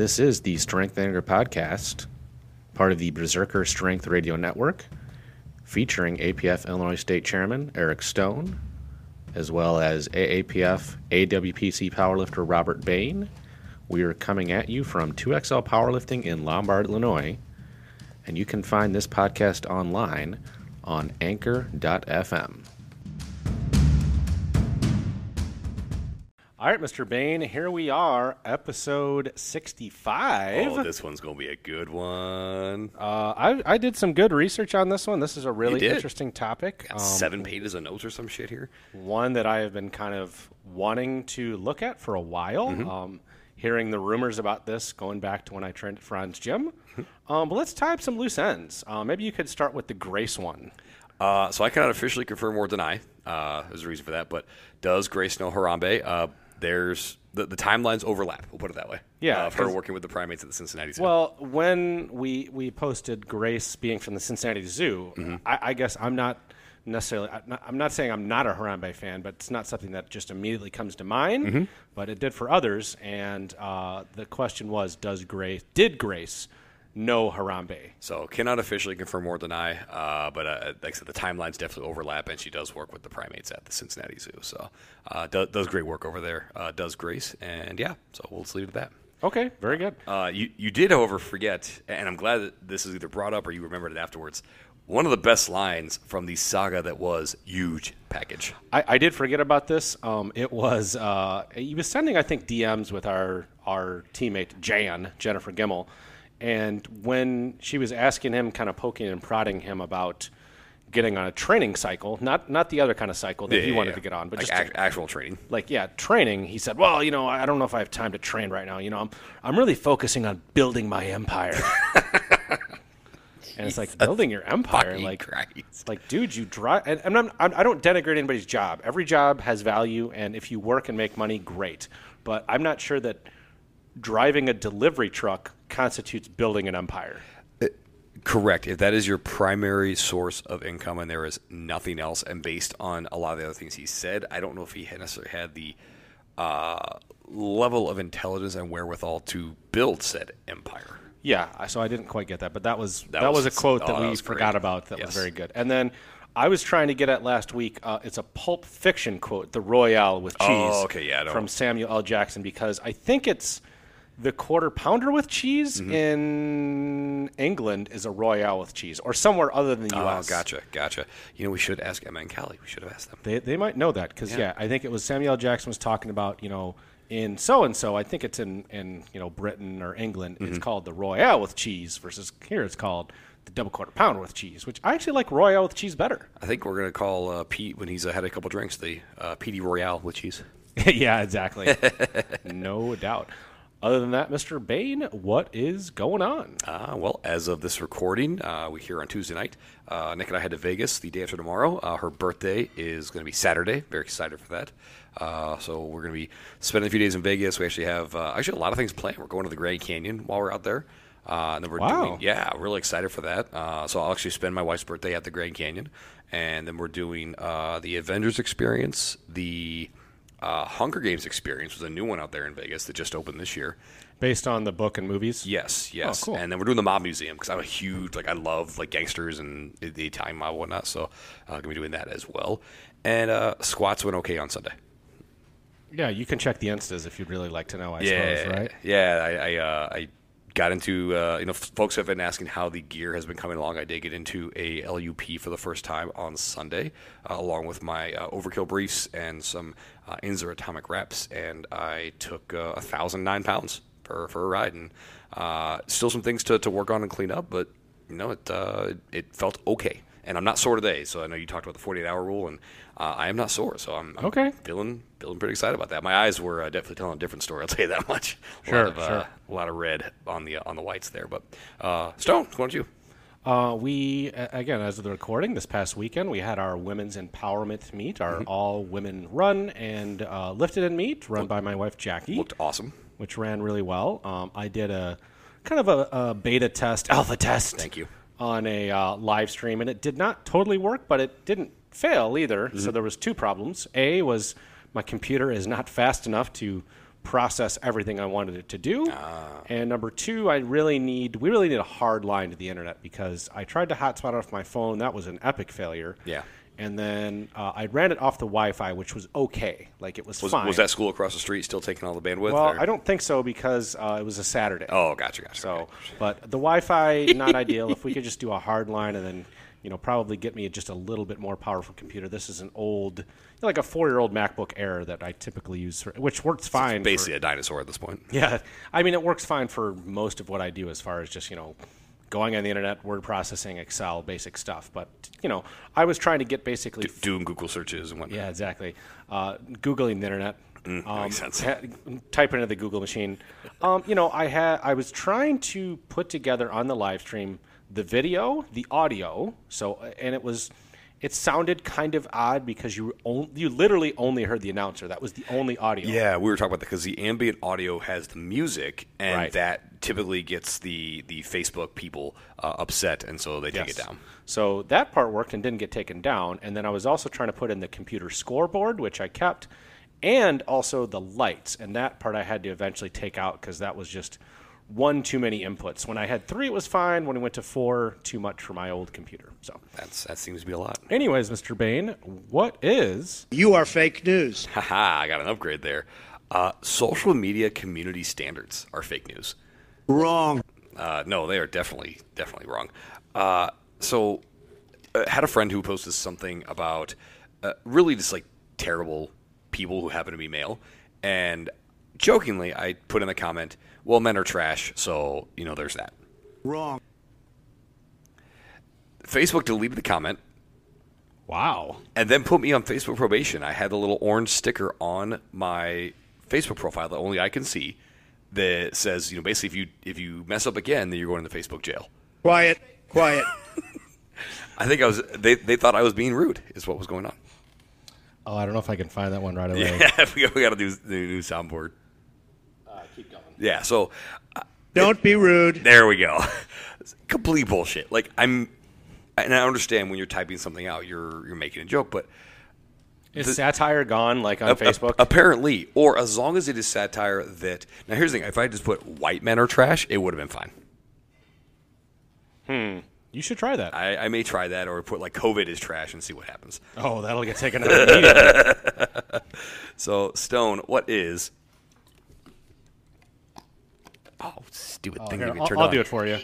This is the Strength Anger podcast, part of the Berserker Strength Radio Network, featuring APF Illinois State Chairman Eric Stone, as well as AAPF AWPC powerlifter Robert Bain. We are coming at you from 2XL Powerlifting in Lombard, Illinois, and you can find this podcast online on anchor.fm. All right, Mr. Bain, here we are, episode 65. Oh, this one's going to be a good one. Uh, I, I did some good research on this one. This is a really interesting topic. Um, seven pages of notes or some shit here. one that I have been kind of wanting to look at for a while. Um, hearing the rumors about this going back to when I trained at Frantz Gym. um, but let's tie up some loose ends. Uh, maybe you could start with the Grace one. Uh, so I cannot officially confirm or deny. Uh, there's a reason for that. But does Grace know Harambe? There's the, the timelines overlap. We'll put it that way. Yeah, uh, of her working with the primates at the Cincinnati Zoo. Well, when we we posted Grace being from the Cincinnati Zoo, I, I guess I'm not necessarily. I'm not, I'm not saying I'm not a Harambe fan, but it's not something that just immediately comes to mind. But it did for others, and uh, the question was, does Grace did Grace know Harambe? So cannot officially confirm or deny, uh, but uh, like I said, the timelines definitely overlap, and she does work with the primates at the Cincinnati Zoo. So uh, does, does great work over there. Uh, does Grace, and yeah, so we'll just leave it at that. Okay, very good. Uh, you you did, however, forget, and I'm glad that this is either brought up or you remembered it afterwards. One of the best lines from the saga that was huge package. I, I did forget about this. Um, it was uh, he was sending, I think, DMs with our our teammate Jan Jennifer Gimmel, and when she was asking him, kind of poking and prodding him about getting on a training cycle, not not the other kind of cycle that he Yeah, wanted yeah. to get on, but like just ac- actual training. like yeah, training. He said, "Well, you know, I don't know if I have time to train right now. You know, I'm I'm really focusing on building my empire." and it's like building your empire, like Christ. like, dude, you drive. And, and I'm, I'm, I don't denigrate anybody's job. Every job has value, and if you work and make money, great. But I'm not sure that driving a delivery truck constitutes building an empire. Correct. If that is your primary source of income and there is nothing else, and based on a lot of the other things he said, I don't know if he had necessarily had the uh, level of intelligence and wherewithal to build said empire. Yeah, so I didn't quite get that, but that was that, That was, was- a quote oh, that that we great. forgot about. That was very good. And then I was trying to get at last week. Uh, it's a Pulp Fiction quote, "The Royale with cheese." Oh, okay, yeah, from Samuel L. Jackson, because I think it's the quarter pounder with cheese Mm-hmm. in England is a Royale with cheese, or somewhere other than the Oh, U.S. gotcha, gotcha. You know, we should ask Emma and Callie. We should have asked them. They, they might know that because yeah. I think it was Samuel Jackson was talking about you know in so and so I think it's in in you know Britain or England it's Mm-hmm. called the Royale with cheese versus here it's called the double quarter pounder with cheese which I actually like Royale with cheese better. I think we're gonna call uh, Pete when he's uh, had a couple drinks the uh, Petey Royale with cheese. yeah, exactly. no doubt. Other than that, Mr. Bain, what is going on? Uh, well, as of this recording, uh, we here on Tuesday night. Uh, Nick and I head to Vegas the day after tomorrow. Uh, her birthday is going to be Saturday. Very excited for that. Uh, so we're going to be spending a few days in Vegas. We actually have uh, actually a lot of things planned. We're going to the Grand Canyon while we're out there. Uh, and then we're Wow. doing, yeah, really excited for that. Uh, so I'll actually spend my wife's birthday at the Grand Canyon, and then we're doing uh, the Avengers experience, the uh, Hunger Games experience was a new one out there in Vegas that just opened this year. Based on the book and movies? Yes, yes. cool. And then we're doing the mob museum because I'm a huge like I love like gangsters and the- the Italian mob and whatnot. So uh, gonna be doing that as well. And uh, squats went okay on Sunday. Yeah, you can check the instas if you'd really like to know, I yeah, suppose, right? Yeah, I I, uh, I got into uh, you know folks have been asking how the gear has been coming along. I did get into a LUP for the first time on Sunday, uh, along with my uh, overkill briefs and some uh, Inzer atomic reps, and I took uh, a thousand nine pounds for for a ride, and uh, still some things to, to work on and clean up, but you know it uh, it felt okay. And I'm not sore today, so I know you talked about the 48 hour rule, and uh, I am not sore, so I'm, I'm Okay. feeling feeling pretty excited about that. My eyes were uh, definitely telling a different story. I'll tell you that much. A Sure, lot of, uh, sure. a lot of red on the on the whites there. But uh, Stone, why don't you? Uh, we again, as of the recording, this past weekend we had our women's empowerment meet, our Mm-hmm. all women run and uh, lifted and meet, run by my wife Jackie, Looked awesome. which ran really well. Um, I did a kind of a, a beta test, alpha test. Thank you. On a uh, live stream, and it did not totally work, but it didn't fail either. Mm-hmm. So there was two problems. A was my computer is not fast enough to process everything I wanted it to do. And number two, I really need we really need a hard line to the internet because I tried to hotspot off my phone. That was an epic failure. Yeah. And then uh, I ran it off the Wi-Fi, which was okay. Like it was, Was, fine. was that school across the street still taking all the bandwidth? Well, or- I don't think so because uh, it was a Saturday. Oh, gotcha, gotcha. So, okay. but the Wi-Fi not ideal. If we could just do a hard line and then, you know, probably get me just a little bit more powerful computer. This is an old, like a four-year-old MacBook Air that I typically use, for, which works fine. for- basically a dinosaur at this point. yeah, I mean, it works fine for most of what I do as far as just you know going on the internet, word processing, Excel, basic stuff. But you know, I was trying to get basically Doing Google searches and whatnot. yeah, exactly. Uh, Googling the internet. Mm, makes sense. ha- type into the Google machine. Um, you know, I had I was trying to put together on the live stream the video, the audio. So, and it was, it sounded kind of odd because you on, you literally only heard the announcer. That was the only audio. Yeah, we were talking about that because the ambient audio has the music, and Right. that typically gets the the Facebook people uh, upset, and so they take it down. So that part worked and didn't get taken down. And then I was also trying to put in the computer scoreboard, which I kept, and also the lights. And that part I had to eventually take out because that was just one too many inputs. When I had three, it was fine. When I went to four, too much for my old computer. So, That's that seems to be a lot. anyways, Mr. Bain, what is You are fake news. Haha, I got an upgrade there. Uh, social media community standards are fake news. Wrong. Uh, no, they are definitely definitely wrong. Uh, so, uh, had a friend who posted something about uh, really just like terrible people who happen to be male, and jokingly, I put in the comment, "Well, men are trash," so you know, there's that. Wrong. Facebook deleted the comment wow? and then put me on Facebook probation. I had the little orange sticker on my Facebook profile that only I can see that says, you know, basically if you if you mess up again, then you're going to the Facebook jail. Quiet. Quiet. I think I was they they thought I was being rude is what was going on. Oh, I don't know if I can find that one right away. Yeah, we got, we got to do the new soundboard. Uh, keep going. Yeah, so Don't be rude. there we go. Complete bullshit. Like I'm and I understand when you're typing something out, you're you're making a joke, but Is satire gone like on A- Facebook? a- apparently, or as long as it is satire that. Now, here's the thing: if I just put "white men are trash," it would have been fine. Hmm. You should try that. I, I may try that, or put like "COVID is trash" and see what happens. oh, that'll get taken out immediately. So, Stone, what is? Oh, stupid thing! Here, didn't even I'll, turn I'll on. do it for you.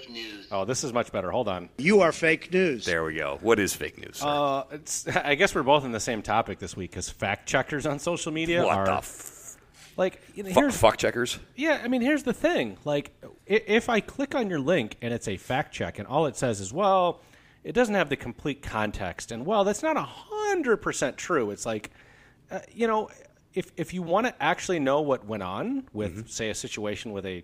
Oh, this is much better. Hold on. You are fake news. There we go. What is fake news? Sir? Uh, it's, I guess we're both in the same topic this week because fact checkers on social media what are the f- like you know, fu- here's fuck checkers? yeah. I mean, here's the thing. Like, i- if I click on your link and it's a fact check, and all it says is, well, it doesn't have the complete context, and well, that's not a hundred percent true. It's like, uh, you know, if if you want to actually know what went on with, say, a situation with a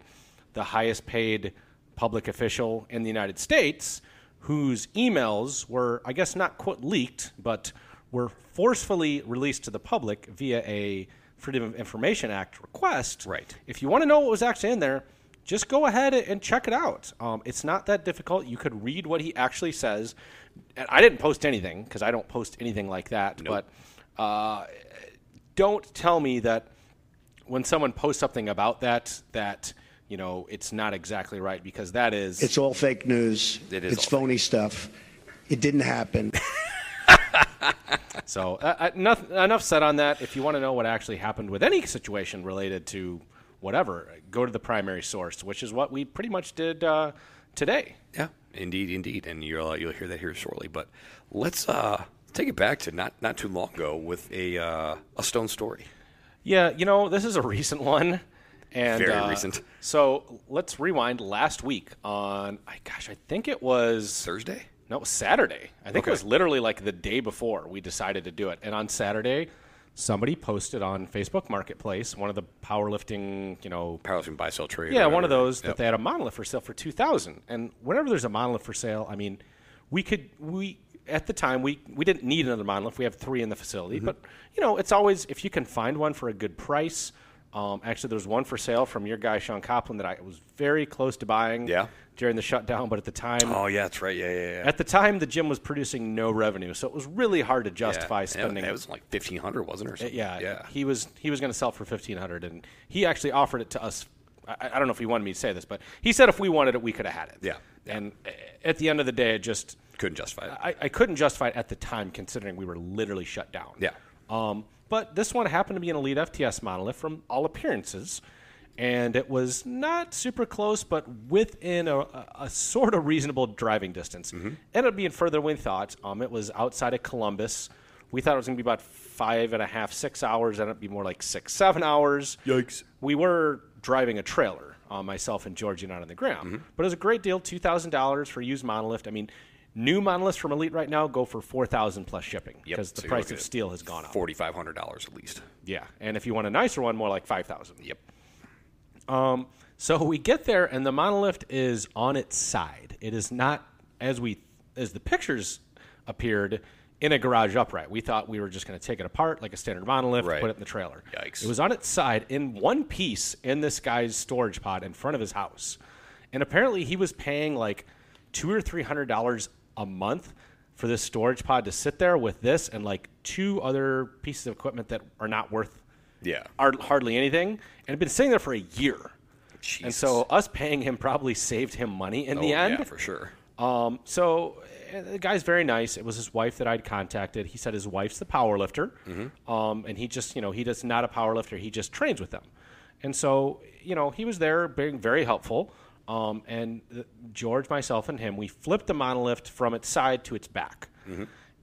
the highest paid public official in the United States, whose emails were, I guess, not quote leaked, but were forcefully released to the public via a Freedom of Information Act request. Right. If you want to know what was actually in there, just go ahead and check it out. Um, it's not that difficult. You could read what he actually says. And I didn't post anything because I don't post anything like that. But uh, don't tell me that when someone posts something about that, that you know it's not exactly right because that is It's all fake news. It is It's all phony stuff. It didn't happen. So, uh, uh, enough, enough said on that. If you want to know what actually happened with any situation related to whatever, go to the primary source, which is what we pretty much did uh, today. Yeah, indeed, indeed, and you'll uh, you'll hear that here shortly. But let's uh, take it back to not not too long ago with a uh, a stone story. Yeah, you know, this is a recent one. And, Very uh, recent. So let's rewind last week on, I gosh, I think it was Thursday. No, it was Saturday. I think Okay. it was literally like the day before we decided to do it. And on Saturday, somebody posted on Facebook Marketplace, one of the powerlifting, you know, Powerlifting buy sell trade. yeah, one of those that they had a monolith for sale for two thousand. And whenever there's a monolith for sale, I mean, we could we at the time we we didn't need another monolith. We have three in the facility, Mm-hmm. but you know, it's always if you can find one for a good price. Um, actually, there was one for sale from your guy Sean Copland that I was very close to buying Yeah. during the shutdown, but at the time, Oh yeah, that's right. Yeah, yeah, yeah. at the time, the gym was producing no revenue, so it was really hard to justify yeah. spending. It was like fifteen hundred, wasn't it? Or something? yeah, yeah. He was he was going to sell for fifteen hundred, and he actually offered it to us. I, I don't know if he wanted me to say this, but he said if we wanted it, we could have had it. Yeah. And uh, at the end of the day, it just Couldn't justify it. I, I couldn't justify it at the time, considering we were literally shut down. Yeah. Um, but this one happened to be an Elite FTS monolith from all appearances, and it was not super close, but within a, a, a sort of reasonable driving distance. Mm-hmm. Ended up being further than we thought. Um, it was outside of Columbus. We thought it was going to be about five and a half, six hours. Ended up being more like six, seven hours. Yikes. We were driving a trailer, uh, myself and Georgie, not on the ground. Mm-hmm. But it was a great deal, two thousand dollars for a used monolith. I mean, new monoliths from Elite right now go for four thousand plus shipping Yep. because the So price of steel has gone up. Forty five hundred dollars at least. Yeah, and if you want a nicer one, more like five thousand. Yep. Um, so we get there, and the monolith is on its side. It is not as we as the pictures appeared in a garage upright. We thought we were just going to take it apart like a standard monolith, Right. put it in the trailer. Yikes. It was on its side in one piece in this guy's storage pod in front of his house, and apparently he was paying like two or three hundred dollars a month for this storage pod to sit there with this and like two other pieces of equipment that are not worth Yeah. are hardly anything, and been sitting there for a year. And so us paying him probably saved him money in the Oh, end. yeah, for sure. Um, so uh, the guy's very nice. It was his wife that I'd contacted. He said his wife's the power lifter, um, and he just you know he does not a power lifter. He just trains with them, and so you know he was there being very helpful. Um, and uh, George, myself, and him, we flipped the monolith from its side to its back,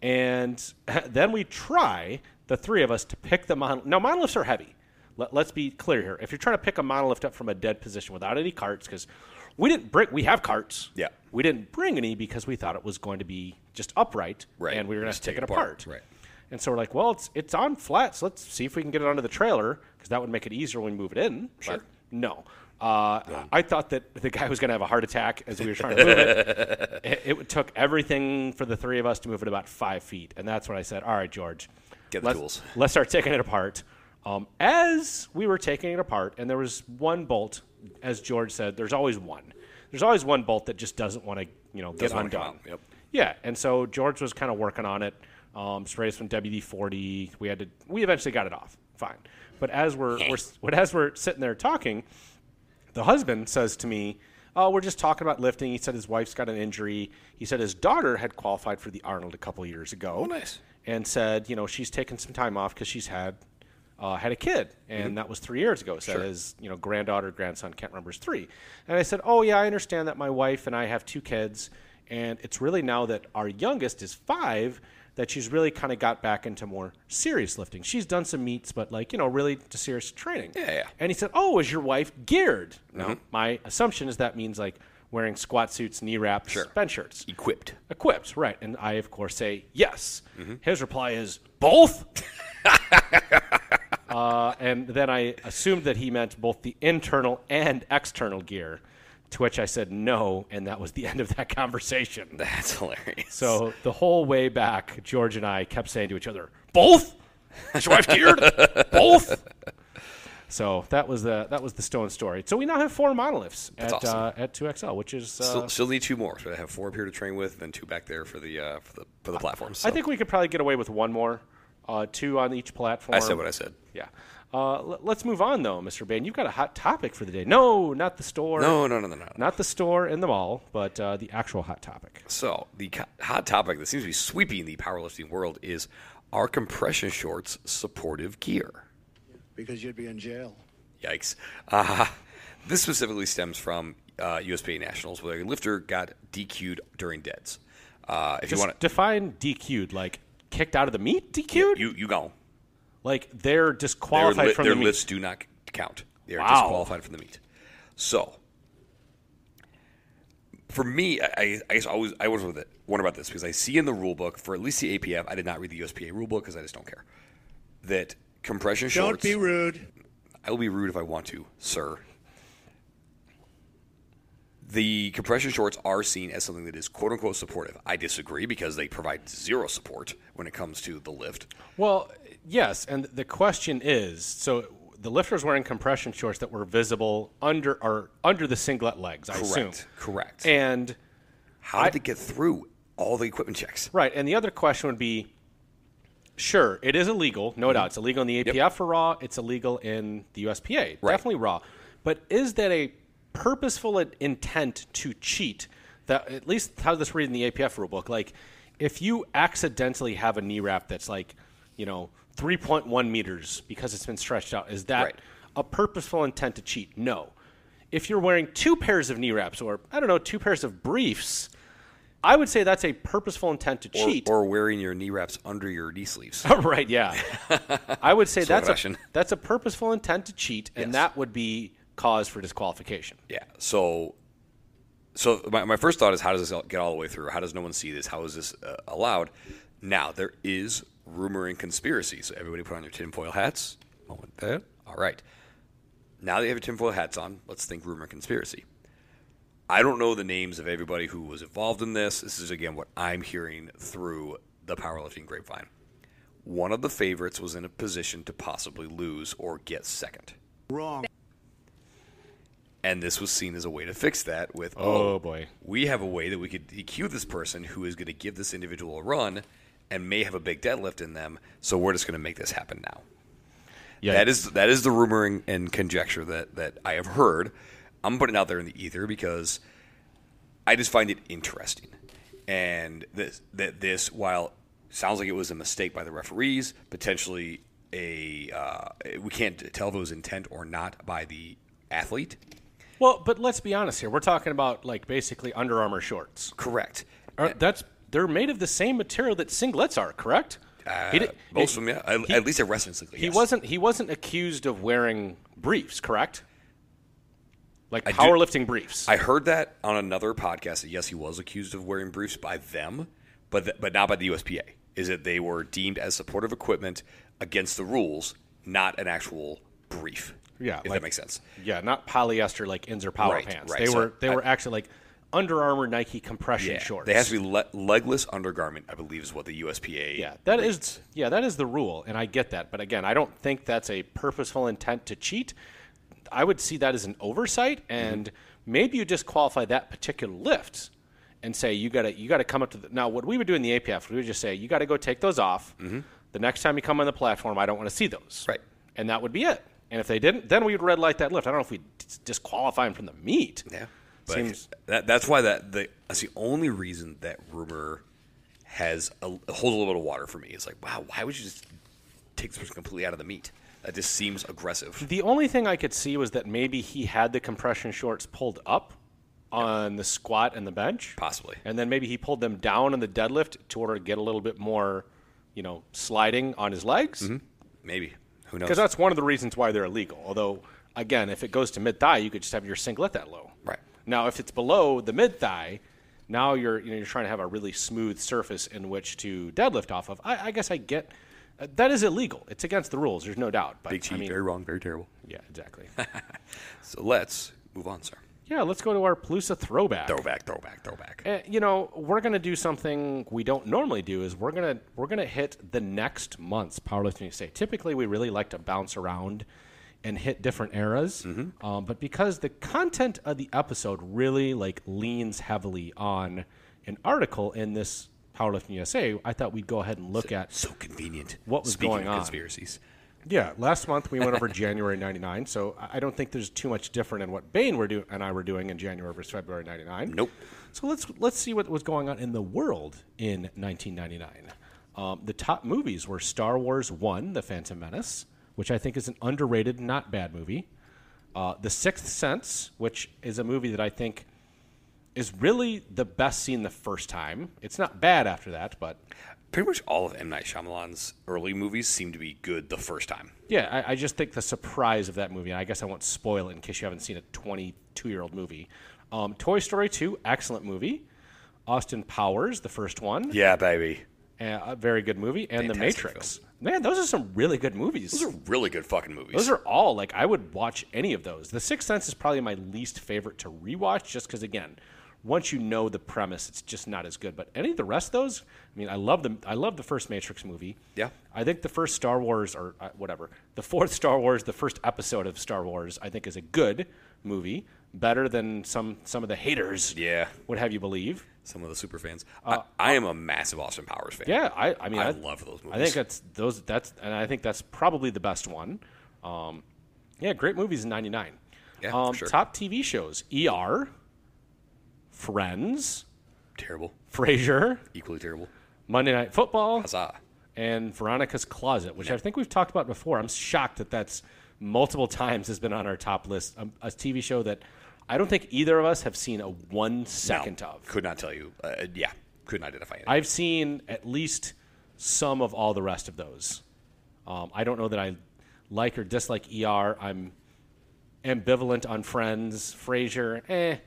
and then we try the three of us to pick the monolith. Now monoliths are heavy. Let, let's be clear here. If you're trying to pick a monolith up from a dead position without any carts, because we didn't bring, we have carts. Yeah. We didn't bring any because we thought it was going to be just upright, Right. and we were going to take it take it apart. apart. Right. And so we're like, well, it's it's on flat, so let's see if we can get it onto the trailer because that would make it easier when we move it in. Sure. But no. Uh, I thought that the guy was going to have a heart attack as we were trying to move it. it. It took everything for the three of us to move it about five feet, and that's when I said, "All right, George, Get the let's, tools." Let's start taking it apart." Um, as we were taking it apart, and there was one bolt, as George said, there's always one. There's always one bolt that just doesn't want to, you know, get undone. yep. Yeah, and so George was kind of working on it. Um, sprays from WD forty. We had to. We eventually got it off. Fine. But as we're, we're but as we're sitting there talking, the husband says to me, "Oh, we're just talking about lifting." He said his wife's got an injury. He said his daughter had qualified for the Arnold a couple years ago. Oh, nice. And said, you know, she's taken some time off because she's had uh, had a kid, and that was three years ago. Said Sure. his you know granddaughter, grandson, can't remember, is three. And I said, oh yeah, I understand that my wife and I have two kids, and it's really now that our youngest is five that she's really kind of got back into more serious lifting. She's done some meets, but like you know, really to serious training. Yeah, yeah. And he said, "Oh, is your wife geared?" Now, my assumption is that means like wearing squat suits, knee wraps, Sure. bench shirts, Equipped. equipped, right? And I, of course, say yes. His reply is both. uh, and then I assumed that he meant both the internal and external gear, to which I said no, and that was the end of that conversation. That's hilarious. So the whole way back, George and I kept saying to each other, "Both? Is your wife geared? Both?" So that was the that was the stone story. So we now have four monoliths at awesome. uh, at two XL, which is uh, still, still need two more. So I have four up here to train with, then two back there for the uh, for the for the platforms. I think we could probably get away with one more, uh, two on each platform. I said what I said. Yeah. Uh, l- let's move on though, Mr. Bain. You've got a hot topic for the day. No, not the store. No, no, no, no, no. Not the store in the mall, but uh, the actual hot topic. So the co- hot topic that seems to be sweeping the powerlifting world is: Are compression shorts supportive gear? because you'd be in jail. Yikes. Uh, this specifically stems from uh, USPA Nationals, where a lifter got DQ'd during deads. Uh, if you want to, define DQ'd, like kicked out of the meet. DQ'd, you you go. Like they're Their, disqualified li- from their the meet. lifts do not count. They are Wow. disqualified from the meet. So, for me, I, I, I always I was with it. Wonder about this because I see in the rule book for at least the APF. I did not read the USPA rule book because I just don't care. That compression shorts Don't be rude. I will be rude if I want to, sir. The compression shorts are seen as something that is quote unquote supportive. I disagree because they provide zero support when it comes to the lift. Well, yes, and the question is so the lifter was wearing compression shorts that were visible under or under the singlet legs. I assume. Correct. Correct. And How did it get through all the equipment checks? right, and the other question would be, sure, it is illegal, no mm-hmm. doubt. It's illegal in the APF for raw. It's illegal in the USPA, Right. definitely raw. But is that a purposeful intent to cheat? That at least how does this read in the APF rulebook. Like, if you accidentally have a knee wrap that's like, you know, 3.1 meters because it's been stretched out, is that Right. a purposeful intent to cheat? No. If you're wearing two pairs of knee wraps or I don't know, two pairs of briefs, I would say that's a purposeful intent to Or, cheat. or wearing your knee wraps under your knee sleeves. right, yeah. I would say that's a, that's a purposeful intent to cheat, and Yes. that would be cause for disqualification. Yeah. So, so my, my first thought is how does this get all the way through? How does no one see this? How is this uh, allowed? Now there is rumor and conspiracy. So everybody put on your tinfoil hats. Moment there. All right. Now that you have your tinfoil hats on, let's think rumor and conspiracy. I don't know the names of everybody who was involved in this. This is again what I'm hearing through the powerlifting grapevine. One of the favorites was in a position to possibly lose or get second. Wrong. And this was seen as a way to fix that with, Oh, oh, boy. we have a way that we could EQ this person who is going to give this individual a run and may have a big deadlift in them. So we're just going to make this happen now. Yeah, That is that is the rumoring and, conjecture that, that I have heard. I'm putting it out there in the ether because I just find it interesting. And this that this while sounds like it was a mistake by the referees, potentially a uh, we can't tell if it was intent or not by the athlete. Well, but let's be honest here. We're talking about like basically Under Armour shorts. Correct. Are, that's they're made of the same material that singlets are, correct? Uh, did- most he- of them, yeah. At, he- at least at wrestling cycling. He yes. wasn't he wasn't accused of wearing briefs, correct? Like I do- powerlifting briefs. I heard that on another podcast that yes, he was accused of wearing briefs by them, but th- but not by the USPA. Is that they were deemed as supportive equipment against the rules, not an actual brief. Yeah, if like- that makes sense. yeah, not polyester like Inzer power Right, pants. right. They So were they I- were actually like Under Armour Nike compression Yeah, shorts. they have to be le- legless undergarment. I believe is what the USPA. Yeah, that is reads. yeah, that is the rule, and I get that. But again, I don't think that's a purposeful intent to cheat. I would see that as an oversight, and maybe you disqualify that particular lift and say you got to you got to come up to the, now. What we would do in the APF, we would just say you got to go take those off. The next time you come on the platform, I don't want to see those. Mm-hmm. Right. and that would be it. And if they didn't, then we would red light that lift. I don't know if we disqualify them from the meet. Yeah, but Seems- that, that's why that the that's the only reason that rumor has a, holds a little bit of water for me. It's like, wow, why would you just take this person completely out of the meet? That just seems aggressive. The only thing I could see was that maybe he had the compression shorts pulled up on the squat and the bench. Possibly. And then maybe he pulled them down on the deadlift to order to get a little bit more, you know, sliding on his legs. Mm-hmm. Maybe who knows? Because that's one of the reasons why they're illegal. Although, again, if it goes to mid thigh, you could just have your singlet that low. Right. Now, if it's below the mid thigh, now you're you know you're trying to have a really smooth surface in which to deadlift off of. I, I guess I get uh, that is illegal. It's against the rules. There's no doubt. But big cheat, I mean, very wrong, very terrible. yeah, exactly. So let's move on, sir. yeah, let's go to our Palooza throwback. Throwback, throwback, throwback. Uh, you know, we're gonna do something we don't normally do. Is we're gonna we're gonna hit the next month's powerlifting USA. Typically, we really like to bounce around and hit different eras. Um, but because the content of the episode really like leans heavily on an article in this Powerlifting USA, I thought we'd go ahead and look at So convenient. What was Speaking going on? Conspiracies. yeah, last month we went over January '99, so I I don't think there's too much different in what Bain were do- and I were doing in January versus February '99. Nope. So let's let's see what was going on in the world in 1999. Um, the top movies were Star Wars One: The Phantom Menace, which I think is an underrated, not bad movie. Uh, the Sixth Sense, which is a movie that I think is really the best seen the first time. It's not bad after that, but Pretty much all of M Night Shyamalan's early movies seem to be good the first time. Yeah, I, I just think the surprise of that movie, and I guess I won't spoil it in case you haven't seen a 22 year old movie. Um, Toy Story 2, excellent movie. Austin Powers, the first one, Yeah, baby. Uh, a very good movie. And The Fantastic Matrix. Man, those are some really good movies. Those are really good fucking movies. Those are all, like, I would watch any of those. The Sixth Sense is probably my least favorite to rewatch just because, again, once you know the premise, it's just not as good. But any of the rest of those, I mean, I love the I love the first Matrix movie. Yeah. I think the first Star Wars or uh, whatever, the fourth Star Wars, the first episode of Star Wars, I think is a good movie, better than some some of the haters Yeah. would have you believe. Some of the super fans. I, I am a massive Austin Powers fan. Uh, Yeah, I, I mean, I I, love those movies. I think that's those. That's and I think that's probably the best one. Um, yeah, great movies in '99. Yeah, um, sure. Top TV shows: ER, Friends, Terrible. Frasier, Equally terrible. Monday Night Football, Huzzah. and Veronica's Closet, which I think we've talked about before. I'm shocked that that's multiple times has been on our top list. Um, a TV show that I don't think either of us have seen a one second No, of. Could not tell you. Uh, yeah. Couldn't identify it. I've seen at least some of all the rest of those. Um, I don't know that I like or dislike ER. I'm ambivalent on Friends, Frasier. Eh,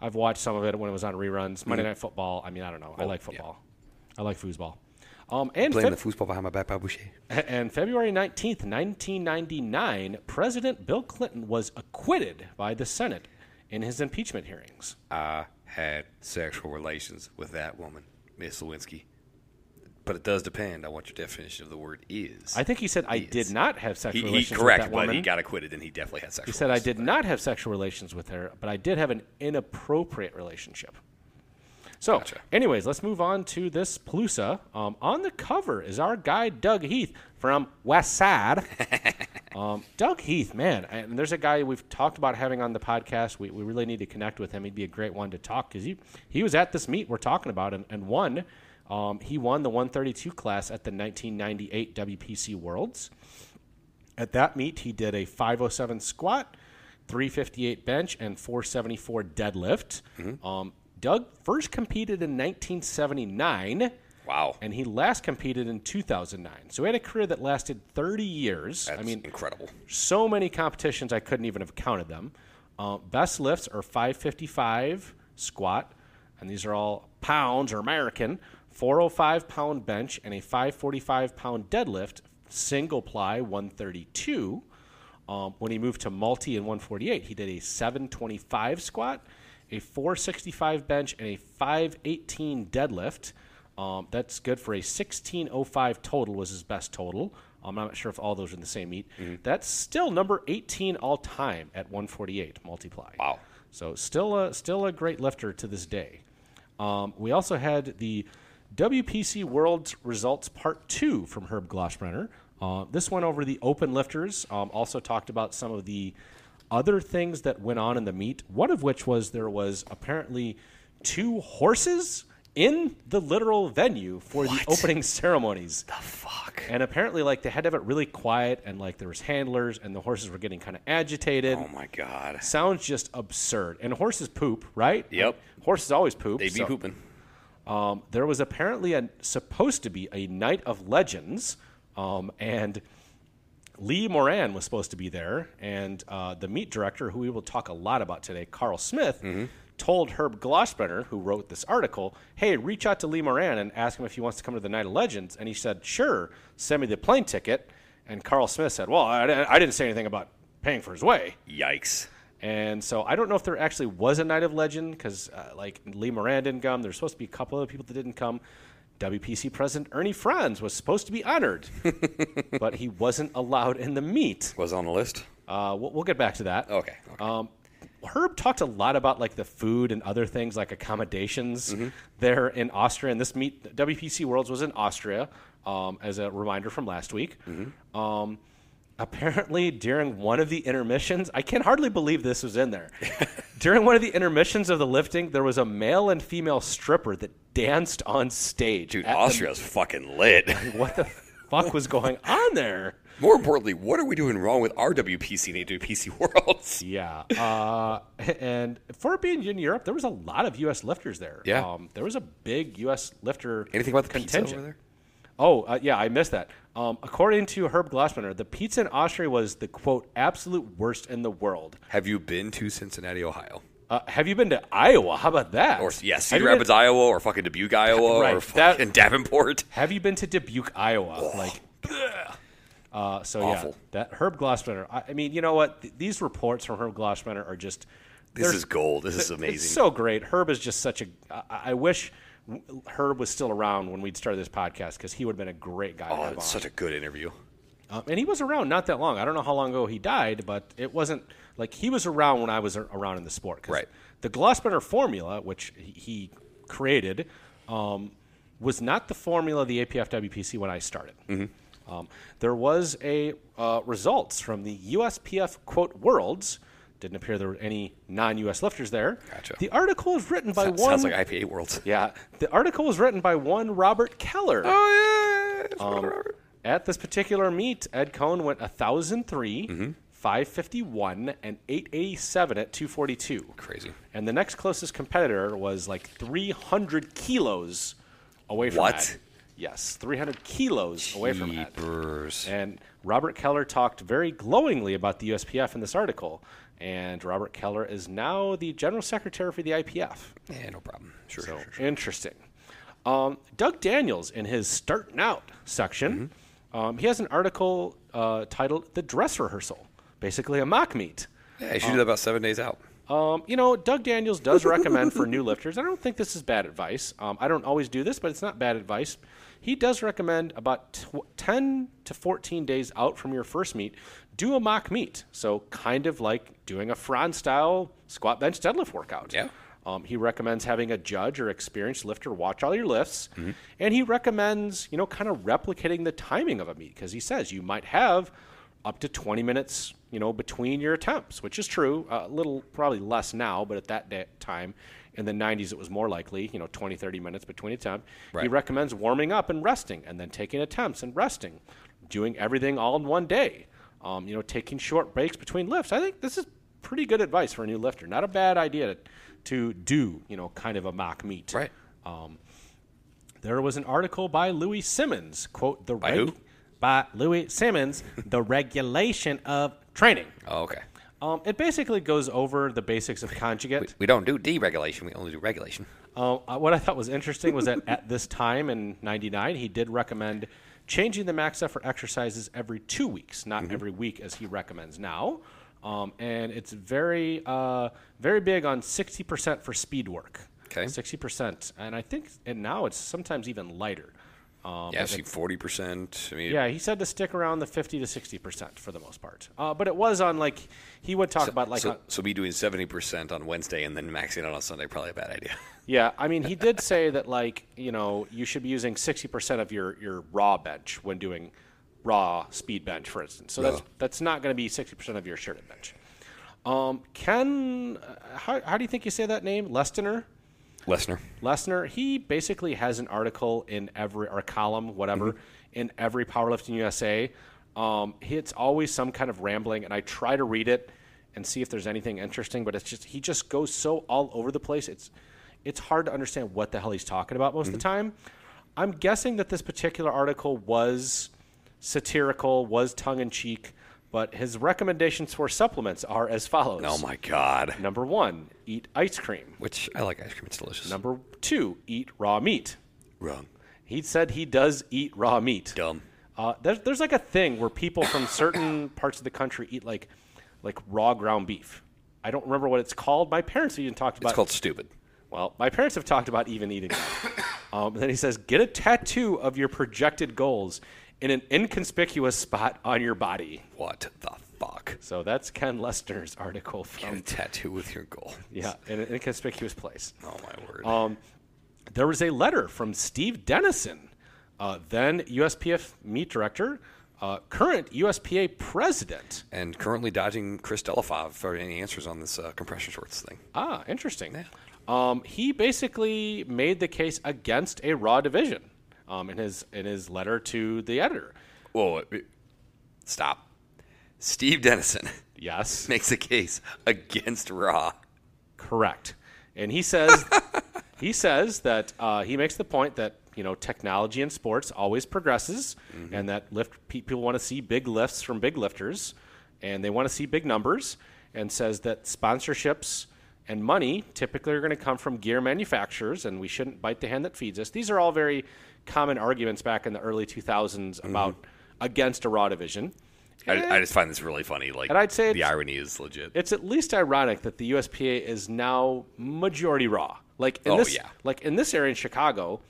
I've watched some of it when it was on reruns. Monday Night Football. I mean, I don't know. I like football. I like foosball. Um, and Playing Feb- the foosball behind my back, Boucher. and February 19th, 1999, President Bill Clinton was acquitted by the Senate in his impeachment hearings. I had sexual relations with that woman, Miss Lewinsky. But it does depend on what your definition of the word is. I think he said I Is. did not have he, sexual he relations correct, with that but woman. he got acquitted, and he definitely had sexual. He said, I relations did with not have sexual relations with her, but I did have an inappropriate relationship. So, Gotcha. anyways, let's move on to this Palooza. Um, on the cover is our guy, Doug Heath from West Side. um, Doug Heath, man, and there's a guy we've talked about having on the podcast. We, we really need to connect with him. He'd be a great one to talk because he, he was at this meet we're talking about and, and won. Um, he won the 132 class at the 1998 WPC Worlds. At that meet, he did a 507 squat, 358 bench, and 474 deadlift. Um, Doug first competed in 1979, Wow. and he last competed in 2009. So he had a career that lasted 30 years. That's I mean, incredible. so many competitions I couldn't even have counted them. Uh, best lifts are 555 squat, and these are all pounds or American. 405 pound bench and a 545 pound deadlift, single ply 132. Um, when he moved to multi and 148, he did a 725 squat, a 465 bench, and a 518 deadlift. Um, that's good for a 1605 total was his best total. Um, I'm not sure if all those are in the same meet. That's still number 18 all time at 148 multiply. Wow. So still a still a great lifter to this day. Um, we also had the WPC World Results Part Two from Herb Glossbrenner. Uh, this went over the open lifters. Um, also talked about some of the other things that went on in the meet. One of which was there was apparently two horses in the literal venue for the opening ceremonies. The fuck. And apparently, like they had to have it really quiet, and like there was handlers, and the horses were getting kind of agitated. Oh my god. Sounds just absurd. And horses poop, right? Yep. Horses always poop. They be so- pooping. Um, there was apparently a supposed to be a night of legends, um, and Lee Moran was supposed to be there, and uh, the meet director, who we will talk a lot about today, Carl Smith, told Herb Glossbrenner, who wrote this article, "Hey, reach out to Lee Moran and ask him if he wants to come to the Night of Legends." And he said, "Sure, send me the plane ticket." And Carl Smith said, "Well, I, I didn't say anything about paying for his way." Yikes. And so I don't know if there actually was a Night of Legend because, uh, like, Lee Moran didn't come. There's supposed to be a couple other people that didn't come. WPC President Ernie Frantz was supposed to be honored, but he wasn't allowed in the meet. Was on the list. Uh, we'll, we'll get back to that. Okay. okay. Um, Herb talked a lot about like the food and other things like accommodations there in Austria. And this meet, WPC Worlds was in Austria, um, as a reminder from last week. Um, apparently, during one of the intermissions, I can hardly believe this was in there. during one of the intermissions of the lifting, there was a male and female stripper that danced on stage. Dude, at the- Austria's fucking lit. what the fuck was going on there? More importantly, what are we doing wrong with our WPC and WPC worlds? Yeah, uh, and for being in Europe, there was a lot of U.S. lifters there. Yeah. um, there was a big U.S. lifter. Anything about the pizza contingent. over there? Oh, uh, yeah, I missed that. Um, according to Herb Glossbrenner, the pizza in Austria was the quote absolute worst in the world. Have you been to Cincinnati, Ohio? Uh, have you been to Iowa? How about that? Or yeah, Cedar you been- Rapids, Iowa, or fucking Dubuque, Iowa, Right, or that- Davenport? Have you been to Dubuque, Iowa? Like, uh, so Awful. yeah, that Herb Glossbrenner. I, I mean, you know what? Th- these reports from Herb Glossbrenner are just This is gold. This is amazing. It's so great. Herb is just such a. I, I wish Herb was still around when we'd started this podcast because he would have been a great guy. to oh, have it's such a good interview. Um, and he was around not that long. I don't know how long ago he died, but it wasn't like he was around when I was around in the sport. 'Cause Right. The Glossbrenner formula, which he- he created, um, was not the formula of the APF WPC when I started. Mm-hmm. Um, there was a uh, results from the USPF quote Worlds. Didn't appear there were any non-US lifters there. Gotcha. The article was written by That one. sounds like IPA Worlds. yeah, the article was written by one Robert Keller. Oh yeah. Um, at this particular meet, Ed Coan went 1,003, Mm-hmm. 551, and 887 at 242. Crazy. And the next closest competitor was like 300 kilos away from What? Ed. Yes, 300 kilos away from. Jeepers. And Robert Keller talked very glowingly about the USPF in this article. And Robert Keller is now the general secretary for the IPF. Yeah, no problem. Sure, So sure, sure. interesting. Um, Doug Daniels, in his starting out section, Mm-hmm. um, he has an article uh, titled "The Dress Rehearsal," basically a mock meet. Yeah, you should do that about seven days out. Um, you know, Doug Daniels does recommend for new lifters. I don't think this is bad advice. Um, I don't always do this, but it's not bad advice. He does recommend about tw- 10 to 14 days out from your first meet, do a mock meet. So, kind of like doing a Fran style squat, bench, deadlift workout. Yeah. Um, he recommends having a judge or experienced lifter watch all your lifts, and he recommends you know kind of replicating the timing of a meet because he says you might have up to 20 minutes you know between your attempts, which is true. A little probably less now, but at that da- time in the 90s it was more likely you know 20 30 minutes between attempt. He recommends warming up and resting, and then taking attempts and resting, doing everything all in one day. Um, you know, taking short breaks between lifts. I think this is pretty good advice for a new lifter. Not a bad idea to, to do, you know, kind of a mock meet. Right. There was an article by Louis Simmons, quote, the By by Louis Simmons, the regulation of training. Oh, okay. Um, it basically goes over the basics of conjugate. We, we don't do deregulation. We only do regulation. Uh, uh, what I thought was interesting was that at this time in '99, he did recommend changing the max effort exercises every two weeks, not Mm-hmm. every week as he recommends now. Um, and it's very, uh, very big on 60% for speed work. Okay. 60%, and I think, and now it's sometimes even lighter. Um, Yeah, see, forty percent. I mean, yeah, he said to stick around the 50 to 60% for the most part. Uh, but it was on like he would talk about like so, a- so me doing seventy percent on Wednesday and then maxing out on Sunday probably a bad idea. Yeah, I mean, he did say that like you know you should be using sixty percent of your your raw bench when doing raw speed bench, for instance. So that's that's not going to be sixty percent of your shirted bench. Um, Ken, uh, how, how do you think you say that name? Lestiner. Lesnar. Lesnar, he basically has an article in every or a column, whatever, in every Powerlifting USA. Um, it's always some kind of rambling, and I try to read it and see if there's anything interesting, but it's just he just goes so all over the place. It's it's hard to understand what the hell he's talking about most of the time. I'm guessing that this particular article was satirical, was tongue in cheek, but his recommendations for supplements are as follows. Oh my god. Number one, eat ice cream. Which I like ice cream. It's delicious. Number two, eat raw meat. Wrong. He said he does eat raw meat. Dumb. Uh, there's, there's like a thing where people from certain parts of the country eat like like raw ground beef. I don't remember what it's called. My parents even talked about. It's called stupid. Well, my parents have talked about even eating that. um, then he says, get a tattoo of your projected goals in an inconspicuous spot on your body. What the fuck? So that's Ken Lester's article Get a from tattoo with your goal. yeah, in an inconspicuous place. Oh my word. Um, there was a letter from Steve Denison, uh, then USPF meet director, uh, current USPA president. and currently dodging Chris Delafave for any answers on this uh, compression shorts thing. Ah, interesting. Um, he basically made the case against a raw division um, in his in his letter to the editor. Whoa! Stop. Steve Denison Yes, makes a case against Raw. correct. And he says he says that uh, he makes the point that you know technology in sports always progresses, and that lift people want to see big lifts from big lifters, and they want to see big numbers, and says that sponsorships and money typically are going to come from gear manufacturers, and we shouldn't bite the hand that feeds us. These are all very common arguments back in the early 2000s about against a raw division. I, I just find this really funny. Like, And I'd say the irony is legit. it's at least ironic that the USPA is now majority raw. Like in Oh, this, yeah. like in this area in Chicago,